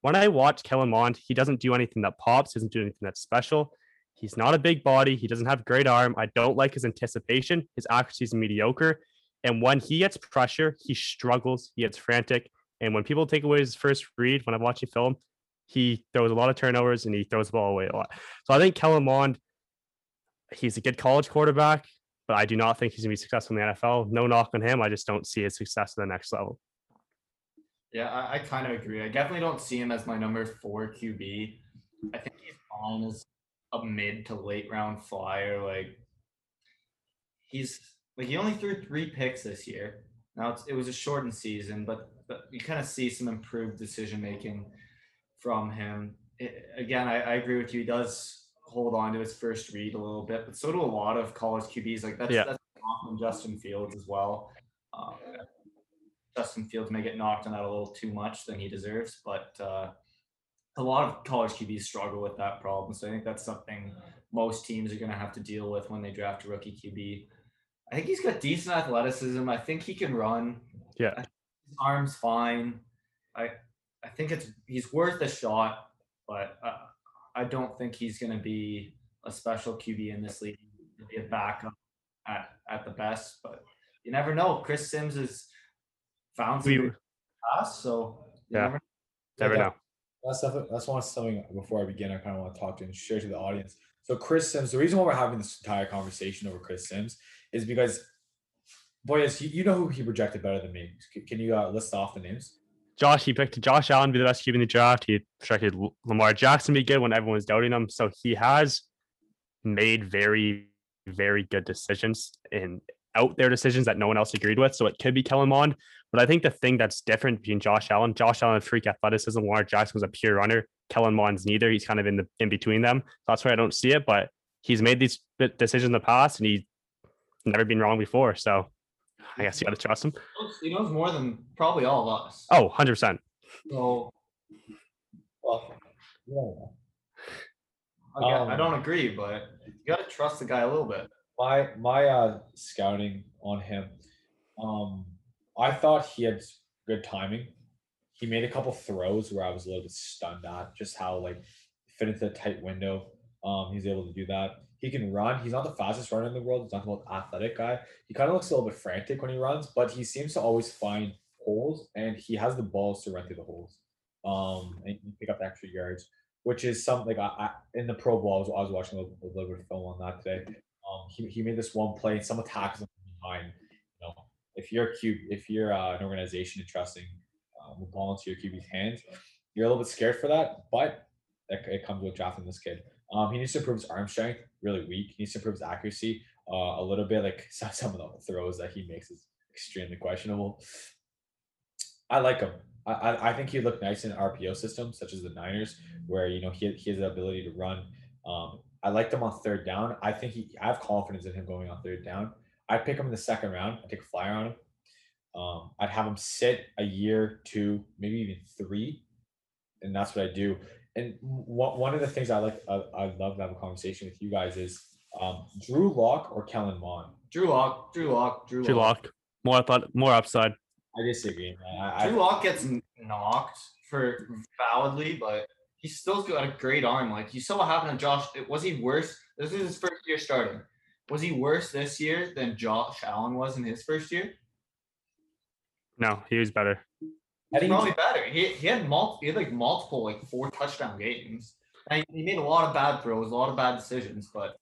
When I watch Kellen Mond, he doesn't do anything that pops, doesn't do anything that's special. He's not a big body. He doesn't have great arm. I don't like his anticipation. His accuracy is mediocre. And when he gets pressure, he struggles. He gets frantic. And when people take away his first read, when I'm watching film, he throws a lot of turnovers and he throws the ball away a lot. So I think Kellen Mond, he's a good college quarterback, but I do not think he's going to be successful in the NFL. No knock on him. I just don't see his success at the next level. Yeah, I, I kind of agree. I definitely don't see him as my number four QB. I think he's fine as a mid to late round flyer. Like he's like he only threw three picks this year. Now it's, it was a shortened season, but but you kind of see some improved decision making from him. It- again, I, I agree with you. He does hold on to his first read a little bit, but so do a lot of college QBs. Like that's Yeah. that's on Justin Fields as well. Um, Justin Fields may get knocked on that a little too much than he deserves, but uh, a lot of college QBs struggle with that problem. So I think that's something most teams are going to have to deal with when they draft a rookie QB. I think he's got decent athleticism. I think he can run. Yeah. His arm's fine. I I think it's he's worth a shot, but uh, I don't think he's going to be a special QB in this league. He'll be a backup at, at the best, but you never know. Chris Sims has found some We- good pass, so Yeah. never Never know. That's definitely, that's one something before I begin. I kind of want to talk to and share to the audience. So Chris Sims, the reason why we're having this entire conversation over Chris Sims is because, boys, you, you know who he projected better than me. C- Can you uh, list off the names? Josh, he picked Josh Allen to be the best QB in the draft. He projected L- Lamar Jackson to be good when everyone was doubting him. So he has made very, very good decisions and out there decisions that no one else agreed with. So it could be Kellen Mond. But I think the thing that's different between Josh Allen, Josh Allen freak athleticism, Lamar Jackson was a pure runner. Kellen Mond's neither. He's kind of in the in between them. That's why I don't see it. But he's made these bit- decisions in the past and he's never been wrong before. So I guess you got to trust him. he knows more than probably all of us. Oh, 100%. So Well, yeah. again, I Um, don't agree, but you got to trust the guy a little bit. My my uh scouting on him um i thought he had good timing. He made a couple throws where i was a little bit stunned at just how like fit into the tight window um he's able to do that. He can run. He's not the fastest runner in the world. He's not the most athletic guy. He kind of looks a little bit frantic when he runs but he seems to always find holes and he has the balls to run through the holes um and pick up the extra yards which is something like I, I in the pro bowl I was, I was watching a little, a little bit of film on that today um, he, he made this one play, someone tackles him behind. You know, if you're a Q, if you're uh, an organization entrusting um, the ball into your QB's hands, you're a little bit scared for that, but it, it comes with drafting this kid. Um, he needs to improve his arm strength, really weak. He needs to improve his accuracy uh, a little bit. Like some, some of the throws that he makes is extremely questionable. I like him. I, I, think he'd look nice in RPO systems such as the Niners, where you know he, he has the ability to run. Um, I liked him on third down. I think he I have confidence in him going on third down. I'd pick him in the second round. I'd take a flyer on him. Um, I'd have him sit a year, two, maybe even three, and that's what I do. And one one of the things I like, I, I'd love to have a conversation with you guys is um, Drew Lock or Kellen Mond. Drew Lock, Drew Lock, Drew, Drew Lock. Lock. More thought, more upside. I disagree, man. I, Drew I, Lock gets knocked for validly, but he's still got a great arm. Like you saw what happened to Josh. Was he worse? This is his first year starting. Was he worse this year than Josh Allen was in his first year? No, he was better. I He's think probably better. He, he had multiple, he had like multiple like four touchdown games. And he made a lot of bad throws, a lot of bad decisions, but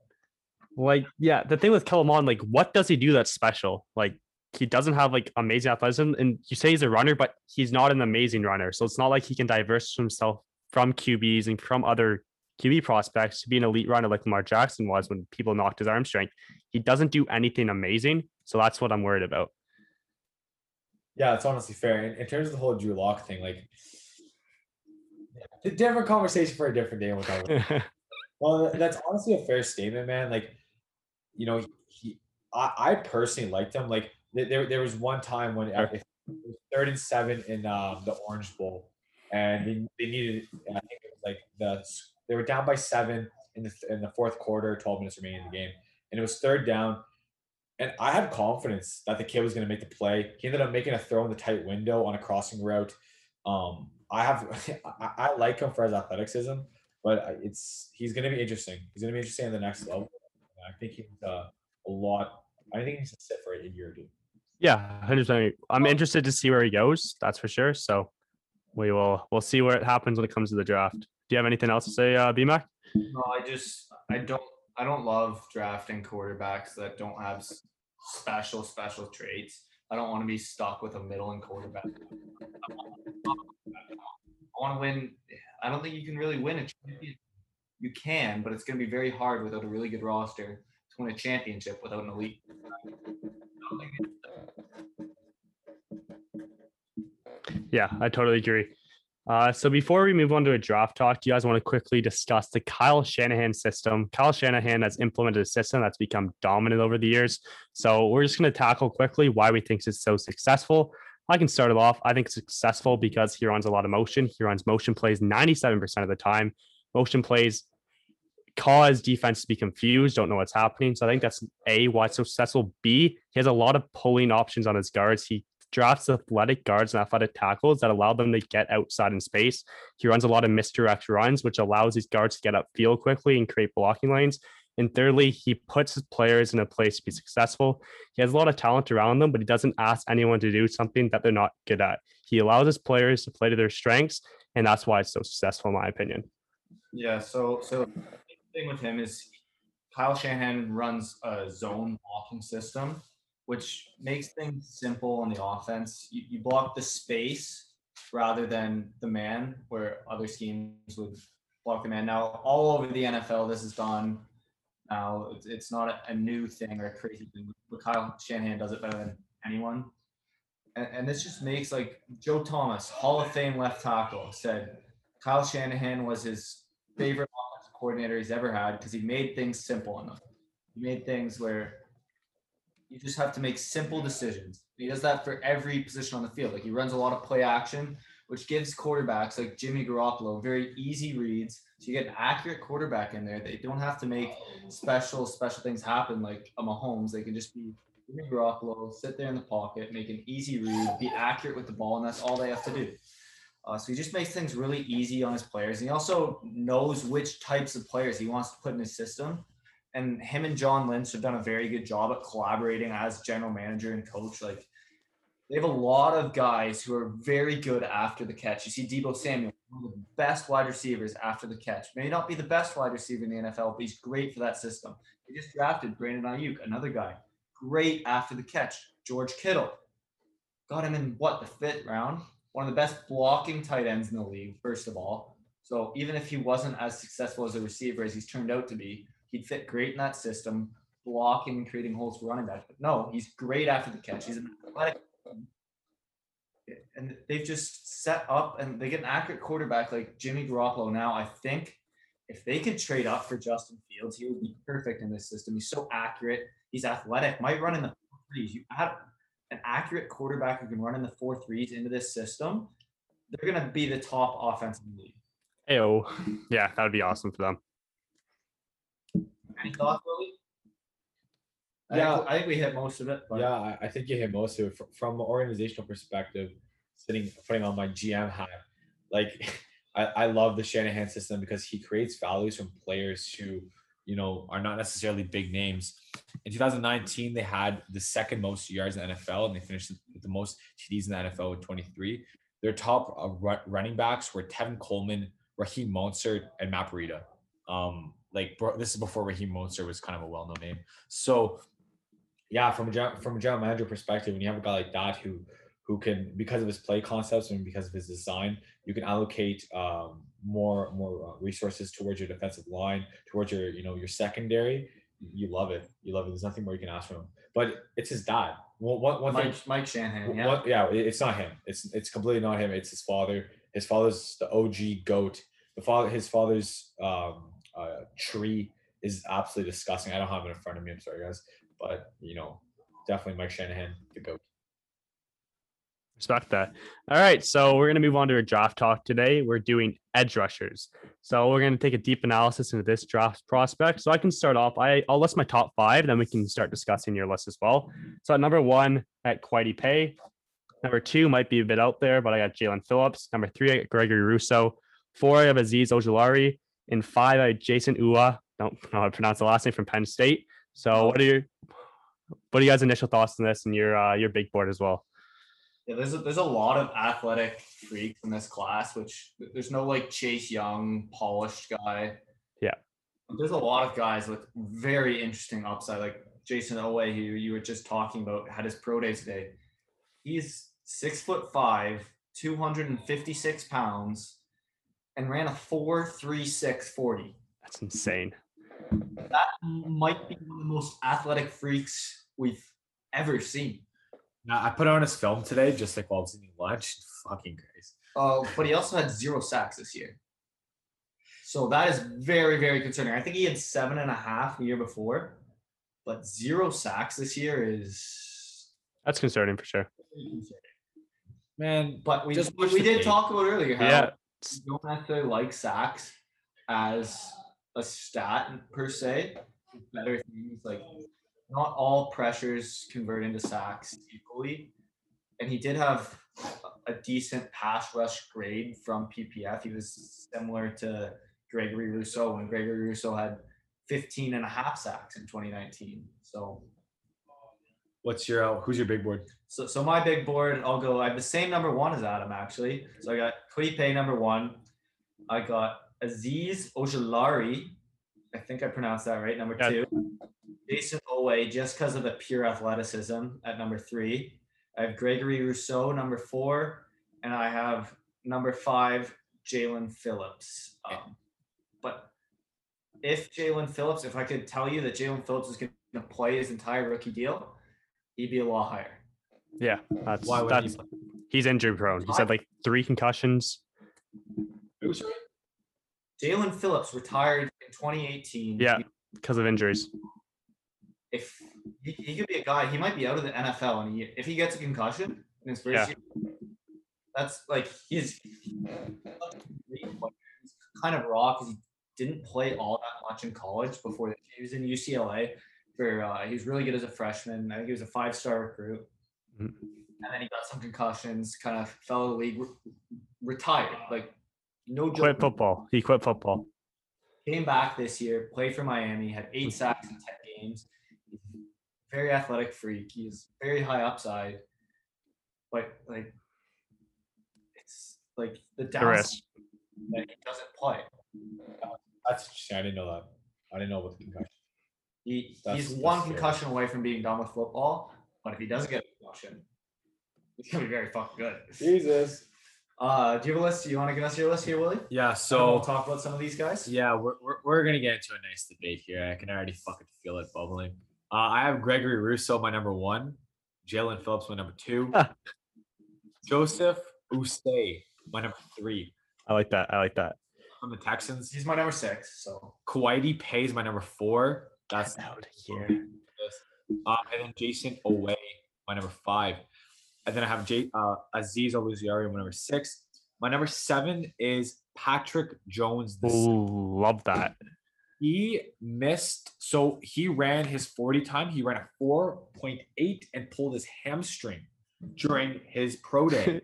Like, yeah, the thing with Kellen Mond, like, what does he do that's special? Like, he doesn't have like amazing athleticism, and you say he's a runner, but he's not an amazing runner. So it's not like he can diverse himself from QBs and from other QB prospects to be an elite runner like Lamar Jackson was when people knocked his arm strength. He doesn't do anything amazing, so that's what I'm worried about. Yeah, it's honestly fair. In, in terms of the whole Drew Lock thing, like a different conversation for a different day. We'll. Well, that's honestly a fair statement, man. Like, you know, he, I, I personally liked him. Like, there, there was one time when uh, Sure. it third and seven in um, the Orange Bowl, and they, they needed, I think it was like the they were down by seven in the in the fourth quarter, twelve minutes remaining in the game, and it was third down. And I had confidence that the kid was going to make the play. He ended up making a throw in the tight window on a crossing route. Um, I have, I, I like him for his athleticism but it's he's going to be interesting. He's going to be interesting at the next level. I think he's uh, a lot. I think he's to sit for a year or two. yeah, 100%. I'm interested to see where he goes. That's for sure. So we will we'll see where it happens when it comes to the draft. Do you have anything else to say, uh, BMAC? no, I just I don't I don't love drafting quarterbacks that don't have special special traits. I don't want to be stuck with a middle and quarterback. I want to win. I don't think you can really win a champion. You can, but it's going to be very hard without a really good roster to win a championship without an elite. Yeah, I totally agree. Uh, so before we move on to a draft talk, do you guys want to quickly discuss the Kyle Shanahan system? Kyle Shanahan has implemented a system that's become dominant over the years. So we're just going to tackle quickly why we think it's so successful. I can start it off. I think it's successful because he runs a lot of motion. He runs motion plays 97% of the time. Motion plays cause defense to be confused, don't know what's happening. So I think that's A, why it's so successful. B, he has a lot of pulling options on his guards. He drafts athletic guards and athletic tackles that allow them to get outside in space. He runs a lot of misdirect runs, which allows these guards to get up field quickly and create blocking lanes. And thirdly, he puts his players in a place to be successful. He has a lot of talent around them, but he doesn't ask anyone to do something that they're not good at. He allows his players to play to their strengths, and that's why it's so successful, in my opinion. Yeah. So, so the thing with him is Kyle Shanahan runs a zone blocking system, which makes things simple on the offense. You, you block the space rather than the man, where other schemes would block the man. Now, all over the NFL, this is done now. It's, it's not a, new thing or a crazy thing, but Kyle Shanahan does it better than anyone. And, and this just makes like Joe Thomas, Hall of Fame left tackle, said Kyle Shanahan was his favorite offensive coordinator he's ever had because he made things simple enough. He made things where you just have to make simple decisions. He does that for every position on the field. Like he runs a lot of play action, which gives quarterbacks like Jimmy Garoppolo very easy reads. So you get an accurate quarterback in there. They don't have to make special special things happen like a Mahomes. They can just be Jimmy Garoppolo, sit there in the pocket, make an easy read, be accurate with the ball, and that's all they have to do. Uh, so he just makes things really easy on his players. And he also knows which types of players he wants to put in his system and him and John Lynch have done a very good job at collaborating as general manager and coach. Like they have a lot of guys who are very good after the catch. You see Deebo Samuel, one of the best wide receivers after the catch. May not be the best wide receiver in the NFL, but he's great for that system. They just drafted Brandon Aiyuk, another guy, great after the catch. George Kittle, got him in what the fifth round. One of the best blocking tight ends in the league, first of all. So even if he wasn't as successful as a receiver as he's turned out to be, He'd fit great in that system, blocking and creating holes for running backs. But no, he's great after the catch. He's an athletic. And they've just set up and they get an accurate quarterback like Jimmy Garoppolo. Now, I think if they could trade up for Justin Fields, he would be perfect in this system. He's so accurate. He's athletic. Might run in the threes. You add an accurate quarterback who can run in the four threes into this system, they're going to be the top the league. Ayo. Yeah, that would be awesome for them. Any thoughts, Willie? Yeah, I think, I think we hit most of it. But. Yeah, I think you hit most of it from, an organizational perspective. Sitting, putting on my GM hat, like I, I love the Shanahan system because he creates values from players who, you know, are not necessarily big names. In 2019, they had the second most yards in the NFL, and they finished with the most TDs in the NFL with 23. Their top uh, running backs were Tevin Coleman, Raheem Mostert, and Matt Breida. Um, like this is before Raheem Mostert was kind of a well-known name. So yeah, from a from a general manager perspective, when you have a guy like that who who can because of his play concepts and because of his design, you can allocate um, more more uh, resources towards your defensive line, towards your you know your secondary. You love it. You love it. There's nothing more you can ask from him. But it's his dad. One, one, one Mike, thing, Mike Shanahan. Yeah. One, yeah, it's not him. It's it's completely not him. It's his father. His father's the OG goat. The father, his father's um, uh, tree is absolutely disgusting. I don't have it in front of me. I'm sorry, guys, but you know, definitely Mike Shanahan, the goat. Respect that. All right, so we're to move on to a draft talk today. We're doing edge rushers. So we're to take a deep analysis into this draft prospect. So I can start off. I, I'll list my top five, then we can start discussing your list as well. So at number one, at Kwity Paye. Number two might be a bit out there, but I got Jaelan Phillips. Number three, I got Gregory Rousseau. Four, I have Azeez Ojulari. In five, I Jayson Oweh. Don't know how to pronounce the last name from Penn State. So what are your what are you guys' initial thoughts on this and your uh, your big board as well? Yeah, there's a, there's a lot of athletic freaks in this class, which there's no like Chase Young polished guy. Yeah, there's a lot of guys with very interesting upside, like Jayson Oweh, who you were just talking about, had his pro day today. He's six foot five, 256 pounds, and ran a 4.36 40. That's insane. That might be one of the most athletic freaks we've ever seen. Now, I put on his film today just like while I was eating lunch. Fucking crazy. Uh, but he also had zero sacks this year. So that is very, very concerning. I think he had seven and a half the year before, but zero sacks this year is That's concerning for sure. Man, But we Just we, we did tape. talk about earlier how Yeah. We don't necessarily like sacks as a stat per se. Better things like not all pressures convert into sacks equally. And he did have a decent pass rush grade from PPF. He was similar to Gregory Rousseau when Gregory Rousseau had 15 and a half sacks in 2019. So what's your uh, who's your big board? So, so my big board, I'll go. I have the same number one as Adam actually. So I got Kwity number one. I got Azeez Ojulari. I think I pronounced that right. Number Yeah. two. Jayson Oweh, just because of the pure athleticism at number three. I have Gregory Rousseau number four, and I have number five Jaelan Phillips. Um, but if Jaelan Phillips, if I could tell you that Jaelan Phillips is going to play his entire rookie deal, he'd be a lot higher. Yeah, that's Why would he that's he's injury prone. He's had like three concussions. Who's sorry? Jaelan Phillips retired in 2018. Yeah. because of injuries. If he, he could be a guy, he might be out of the NFL in a year. If he gets a concussion in his first Yeah. year, that's like he's, he's kind of raw because he didn't play all that much in college before. He was in UCLA for uh, he was really good as a freshman. I think he was a five star recruit. Mhm. And then he got some concussions, kind of fell out of the league, re- retired. Like no joke. Quit football. He quit football. came back this year, played for Miami, had eight sacks in 10 games. Very athletic freak. He's very high upside. But like it's like the The downside risk. that he doesn't play. That's interesting. I didn't know that. I didn't know about the concussion. He, he's one scary. concussion away from being done with football. But if he doesn't get a concussion, he's gonna be very fucking good. Jesus. Uh, do you have a list? Do you want to give us your list here, Willie? Yeah. So we'll talk about some of these guys. yeah, we're, we're we're gonna get into a nice debate here. I can already fucking feel it bubbling. Uh, I have Gregory Rousseau, my number one. Jaelan Phillips, my number two. Joseph Ossai, my number three. I like that. I like that. From the Texans. He's my number six. So Kwity Paye's, my number four. That's Out of here. Uh, and then Jayson Oweh, my number five. And then I have J- uh, Azeez Ojulari, my number six. My number seven is Patrick Jones. The Ooh, love that. He missed, so he ran his 40 time. He ran a 4.8 and pulled his hamstring during his pro day.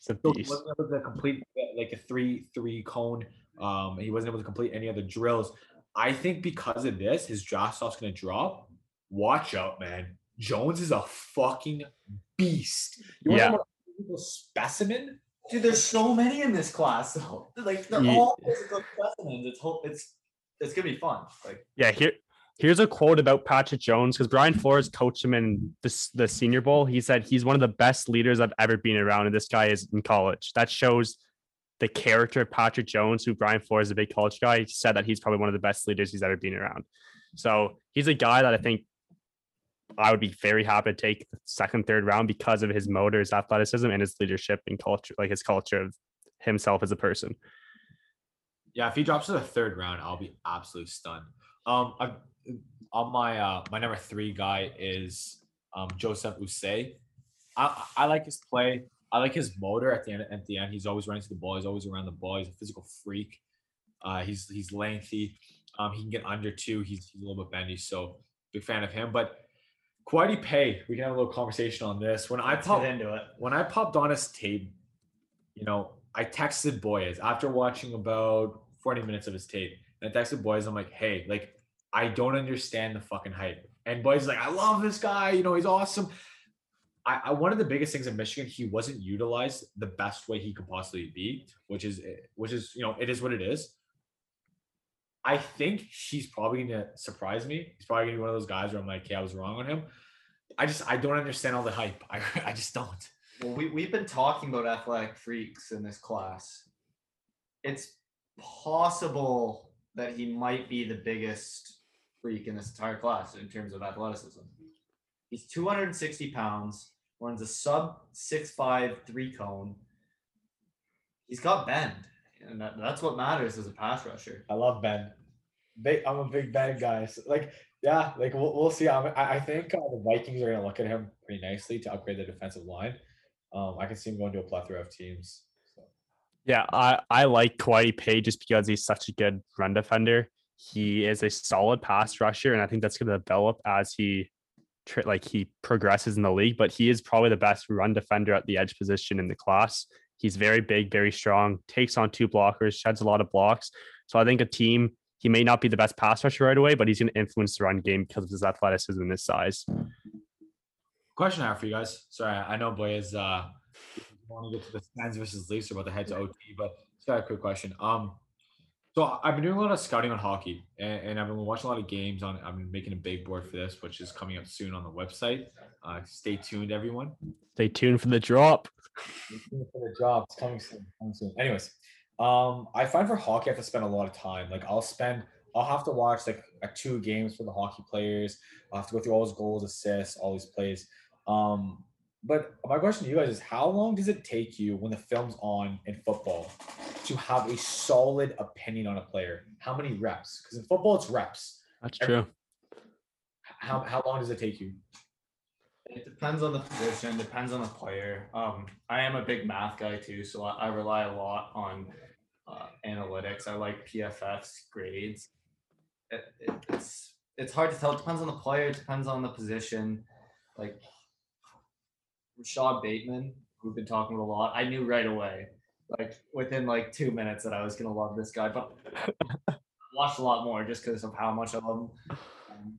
So he wasn't able to complete like a three three cone. Um, he wasn't able to complete any other drills. I think because of this, his draft stock's gonna drop. Watch out, man. Jones is a fucking beast. You wanna Yeah. a specimen. Dude, there's so many in this class though. Like they're Ye- all physical specimens. It's whole, it's it's gonna be fun. Like Yeah, here here's a quote about Patrick Jones because Brian Flores coached him in this the Senior Bowl. He said he's one of the best leaders I've ever been around, and this guy is in college. That shows the character of Patrick Jones, who Brian Flores is a big college guy. He said that he's probably one of the best leaders he's ever been around. So he's a guy that I think I would be very happy to take the second, third round because of his motor, his athleticism, and his leadership and culture, like his culture of himself as a person. Yeah, if he drops to the third round, I'll be absolutely stunned. Um, I, on my uh my number three guy is um Joseph Ossai. I I like his play. I like his motor at the end. At the end, he's always running to the ball. He's always around the ball. He's a physical freak. Uh, he's he's lengthy. Um, he can get under two. He's, he's a little bit bendy. So big fan of him. But Kwity Paye, we can have a little conversation on this. When I let's pop get into it. when I popped on his tape, you know, I texted Boys after watching about 40 minutes of his tape. And I texted Boys, I'm like, hey, like, I don't understand the fucking hype. And Boys is like, I love this guy, you know, he's awesome. I, I one of the biggest things in Michigan, he wasn't utilized the best way he could possibly be, which is eh, which is, you know, it is what it is. I think he's probably gonna surprise me. He's probably gonna be one of those guys where I'm like, yeah, I was wrong on him. I just I don't understand all the hype. I, I just don't. Well, we, we've been talking about athletic freaks in this class. It's possible that he might be the biggest freak in this entire class in terms of athleticism. He's 260 pounds, runs a sub 6'5 three cone, he's got bend, and that, that's what matters as a pass rusher. I love Ben. Big, I'm a big Ben guy. So, like, yeah, like we'll, we'll see. I'm, I, I think uh, the Vikings are gonna look at him pretty nicely to upgrade the defensive line. Um, I can see him going to a plethora of teams. So. Yeah, I, I like Kwity Paye just because he's such a good run defender. He is a solid pass rusher, and I think that's going to develop as he like he progresses in the league. But he is probably the best run defender at the edge position in the class. He's very big, very strong, takes on two blockers, sheds a lot of blocks. So I think a team he may not be the best pass rusher right away, but he's going to influence the run game because of his athleticism and his size. Question I have for you guys. Sorry, I know boy is uh want to get to the Sens versus Leafs about the head to OT, but just got a quick question. Um, so I've been doing a lot of scouting on hockey, and, and, I've been watching a lot of games. On I've been making a big board for this, which is coming up soon on the website. Uh, stay tuned, everyone. Stay tuned for the drop. For the job. It's coming soon. Coming soon. Anyways, um, I find for hockey I have to spend a lot of time. Like I'll spend, I'll have to watch like, like two games for the hockey players. I'll have to go through all those goals, assists, all these plays. Um, but my question to you guys is how long does it take you when the film's on in football to have a solid opinion on a player? How many reps? Because in football it's reps. That's true. How how long does it take you? It depends on the position, depends on the player. Um, I am a big math guy too, so I, I rely a lot on uh, analytics. I like PFF's grades. It, it, it's it's hard to tell. It depends on the player. It depends on the position. Like Rashod Bateman, who've been talking a lot, I knew right away, like within like two minutes, that I was gonna love this guy. But I watched a lot more just because of how much I love him. Um,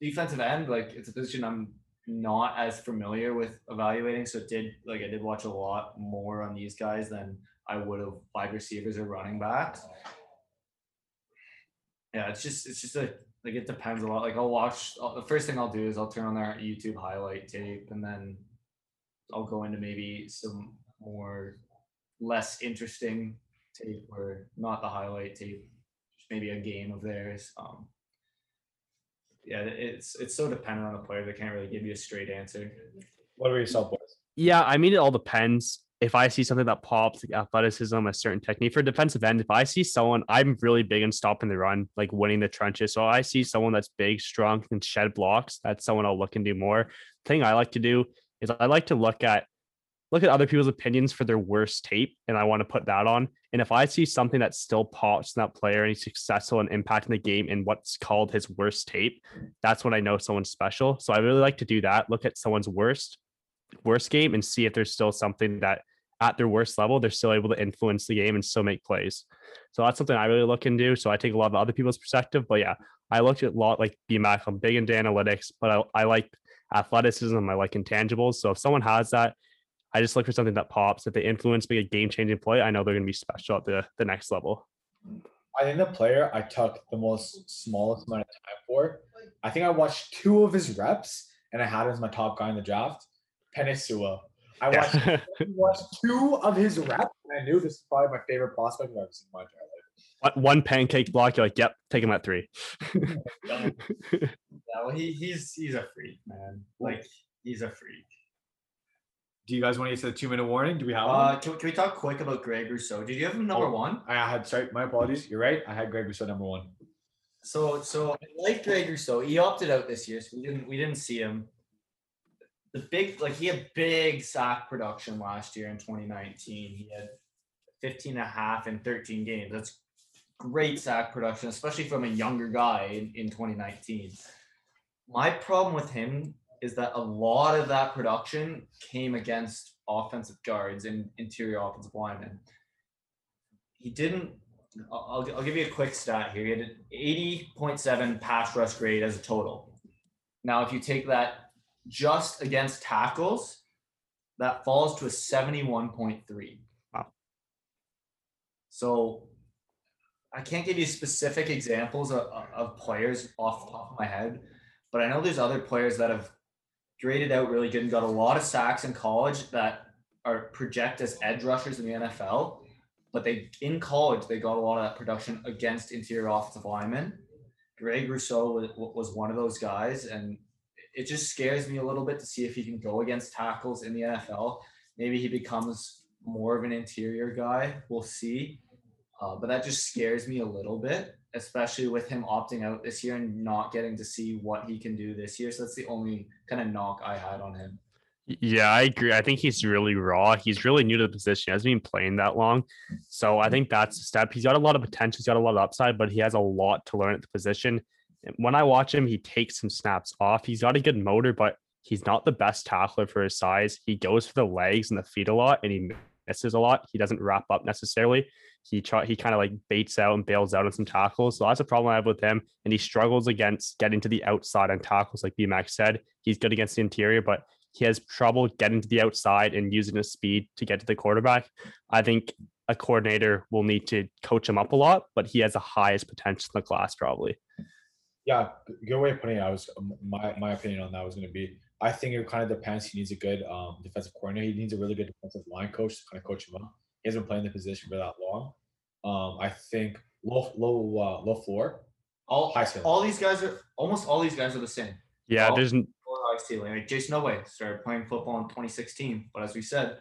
defensive end, like it's a position I'm not as familiar with evaluating, so it did like I did watch a lot more on these guys than I would have wide receivers or running backs. Yeah, it's just it's just a like it depends a lot. Like I'll watch the first thing I'll do is I'll turn on their YouTube highlight tape and then I'll go into maybe some more less interesting tape or not the highlight tape, just maybe a game of theirs. Um, yeah, it's it's so dependent on the player. They can't really give you a straight answer. What about yourself, boys? Yeah, I mean it all depends. If I see something that pops, like athleticism, a certain technique for defensive end, if I see someone, I'm really big in stopping the run, like winning the trenches. So I see someone that's big, strong, and shed blocks. That's someone I'll look and do more. thing I like to do is I like to look at look at other people's opinions for their worst tape and I want to put that on. And if I see something that still pops in that player and he's successful in impacting the game in what's called his worst tape, that's when I know someone's special. So I really like to do that. Look at someone's worst worst game and see if there's still something that at their worst level, they're still able to influence the game and still make plays. So that's something I really look into. So I take a lot of other people's perspective. But yeah, I looked at a lot like BMAC. I'm big into analytics, but I, I like athleticism, I like intangibles. So if someone has that, I just look for something that pops. If they influence me a game changing play, I know they're going to be special at the, the next level. I think the player I took the most smallest amount of time for, I think I watched two of his reps and I had him as my top guy in the draft. Sewell. I watched, yeah. watched two of his reps and I knew this is probably my favorite prospect I've ever seen in my entire life one pancake block, you're like, yep, take him at three. yeah, well, he, he's he's a freak, man. Like he's a freak. Do you guys want to get to the two minute warning? Do we have uh, Can, can we talk quick about Greg Rousseau? Did you have him number oh, one? I had sorry, my apologies. You're right. I had Greg Rousseau number one. So so I like Greg Rousseau. He opted out this year, so we didn't we didn't see him. The big like he had big sack production last year in 2019. He had 15 and a half in 13 games. That's great sack production, especially from a younger guy in, in 2019. My problem with him is that a lot of that production came against offensive guards and interior offensive linemen. He didn't. I'll, I'll give you a quick stat here. He had an 80.7 pass rush grade as a total. Now, if you take that just against tackles, that falls to a 71.3. Wow. So I can't give you specific examples of, of players off the top of my head, but I know there's other players that have graded out really good and got a lot of sacks in college that are project as edge rushers in the NFL. But they in college they got a lot of that production against interior offensive linemen. Greg Rousseau was, one of those guys, and it just scares me a little bit to see if he can go against tackles in the NFL. Maybe he becomes more of an interior guy. We'll see. Uh, but that just scares me a little bit, especially with him opting out this year and not getting to see what he can do this year. So that's the only kind of knock I had on him. Yeah, I agree. I think he's really raw. He's really new to the position. He hasn't been playing that long. So I think that's a step. He's got a lot of potential. He's got a lot of upside, but he has a lot to learn at the position. When I watch him, he takes some snaps off. He's got a good motor, but he's not the best tackler for his size. He goes for the legs and the feet a lot, and he misses a lot. He doesn't wrap up necessarily. He try he kind of like baits out and bails out on some tackles. So that's a problem I have with him. And he struggles against getting to the outside on tackles, like BMAC's said. He's good against the interior, but he has trouble getting to the outside and using his speed to get to the quarterback. I think a coordinator will need to coach him up a lot, but he has the highest potential in the class probably. Yeah, good way of putting it. I was my my opinion on that was going to be. I think it kind of depends. He needs a good um, defensive coordinator. He needs a really good defensive line coach to kind of coach him up. He hasn't been playing the position for that long. Um, I think low low uh, low floor. All High ceiling. all these guys are almost all these guys are the same. Yeah, Well, there's n- Or high ceiling. Like Jayson Oweh started playing football in 2016, but as we said,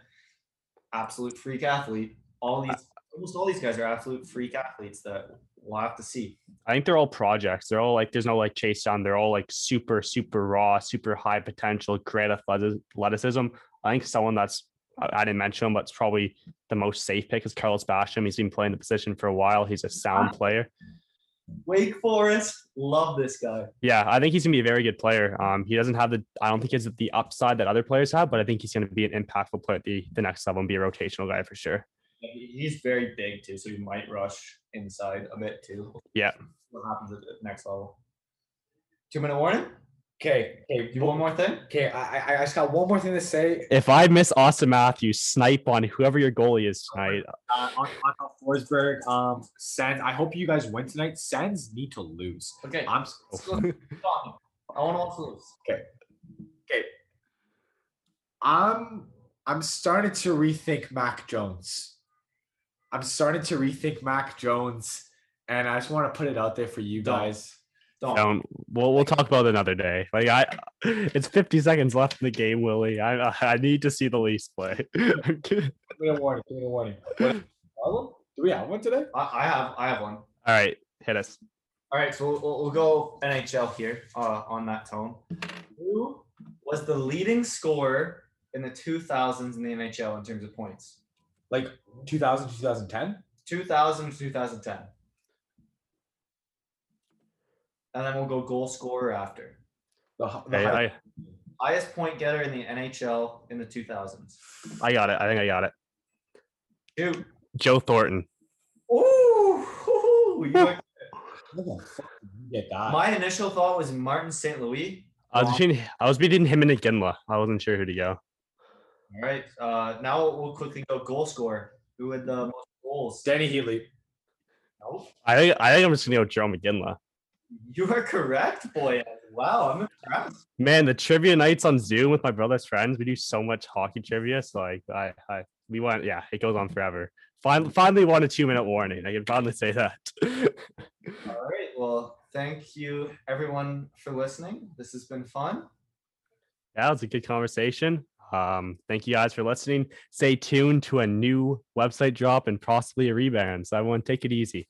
absolute freak athlete. All these almost all these guys are absolute freak athletes that we'll have to see. I think they're all projects. They're all like there's no like chase down. They're all like super, super raw, super high potential, great athleticism. I think someone that's I didn't mention him, but it's probably the most safe pick is Carlos Basham. He's been playing the position for a while. He's a sound player. Wake Forest, love this guy. Yeah, I think he's gonna be a very good player. Um, he doesn't have the I don't think he has the upside that other players have, but I think he's gonna be an impactful player at the the next level and be a rotational guy for sure. He- He's very big too, so he might rush inside a bit too. Yeah. What happens at the next level? Two minute warning. Okay, okay, You one more thing? Okay, I, I I just got one more thing to say. If I miss Auston Matthews, snipe on whoever your goalie is tonight. Uh, on, on Forsberg, um, Sens. I hope you guys win tonight. Sens need to lose. Okay. I'm let's go. Talk. I want to lose. Okay. Okay, I'm I'm starting to rethink Mac Jones. I'm starting to rethink Mac Jones, and I just want to put it out there for you Don't. guys. Don't. Don't. We'll we'll talk about it another day. Like I, it's 50 seconds left in the game, Willie. I I need to see the Leafs play. Give me a warning. Give me a warning. What- Harlem? Do we have one today? I, I have I have one. All right, hit us. All right, so we'll, we'll, we'll go NHL here uh, on that tone. Who was the leading scorer in the 2000s in the NHL in terms of points? Like 2000, to 2010? 2000 to 2010. And then we'll go goal scorer after. The, the Okay, high- I Highest point getter in the NHL in the 2000s. I got it. I think I got it. Shoot. Joe Thornton. Ooh, you went- How the fuck did you get that? My initial thought was Martin St. Louis. I was Wow. between I was between him and Iginla. I wasn't sure who to go. All right. Uh, now we'll quickly go goal scorer. Who had the most goals? Dany Heatley. Nope. I think I think I'm just gonna go Jarome Iginla. You are correct, boy. Wow, I'm impressed. Man, the trivia nights on Zoom with my brother's friends, we do so much hockey trivia. So like I, I we went, yeah, it goes on forever. Finally, finally won a two minute warning. I can finally say that. All right. Well, thank you everyone for listening. This has been fun. yeah, it was a good conversation. Um, thank you guys for listening. Stay tuned to a new website drop and possibly a rebound. So everyone take it easy.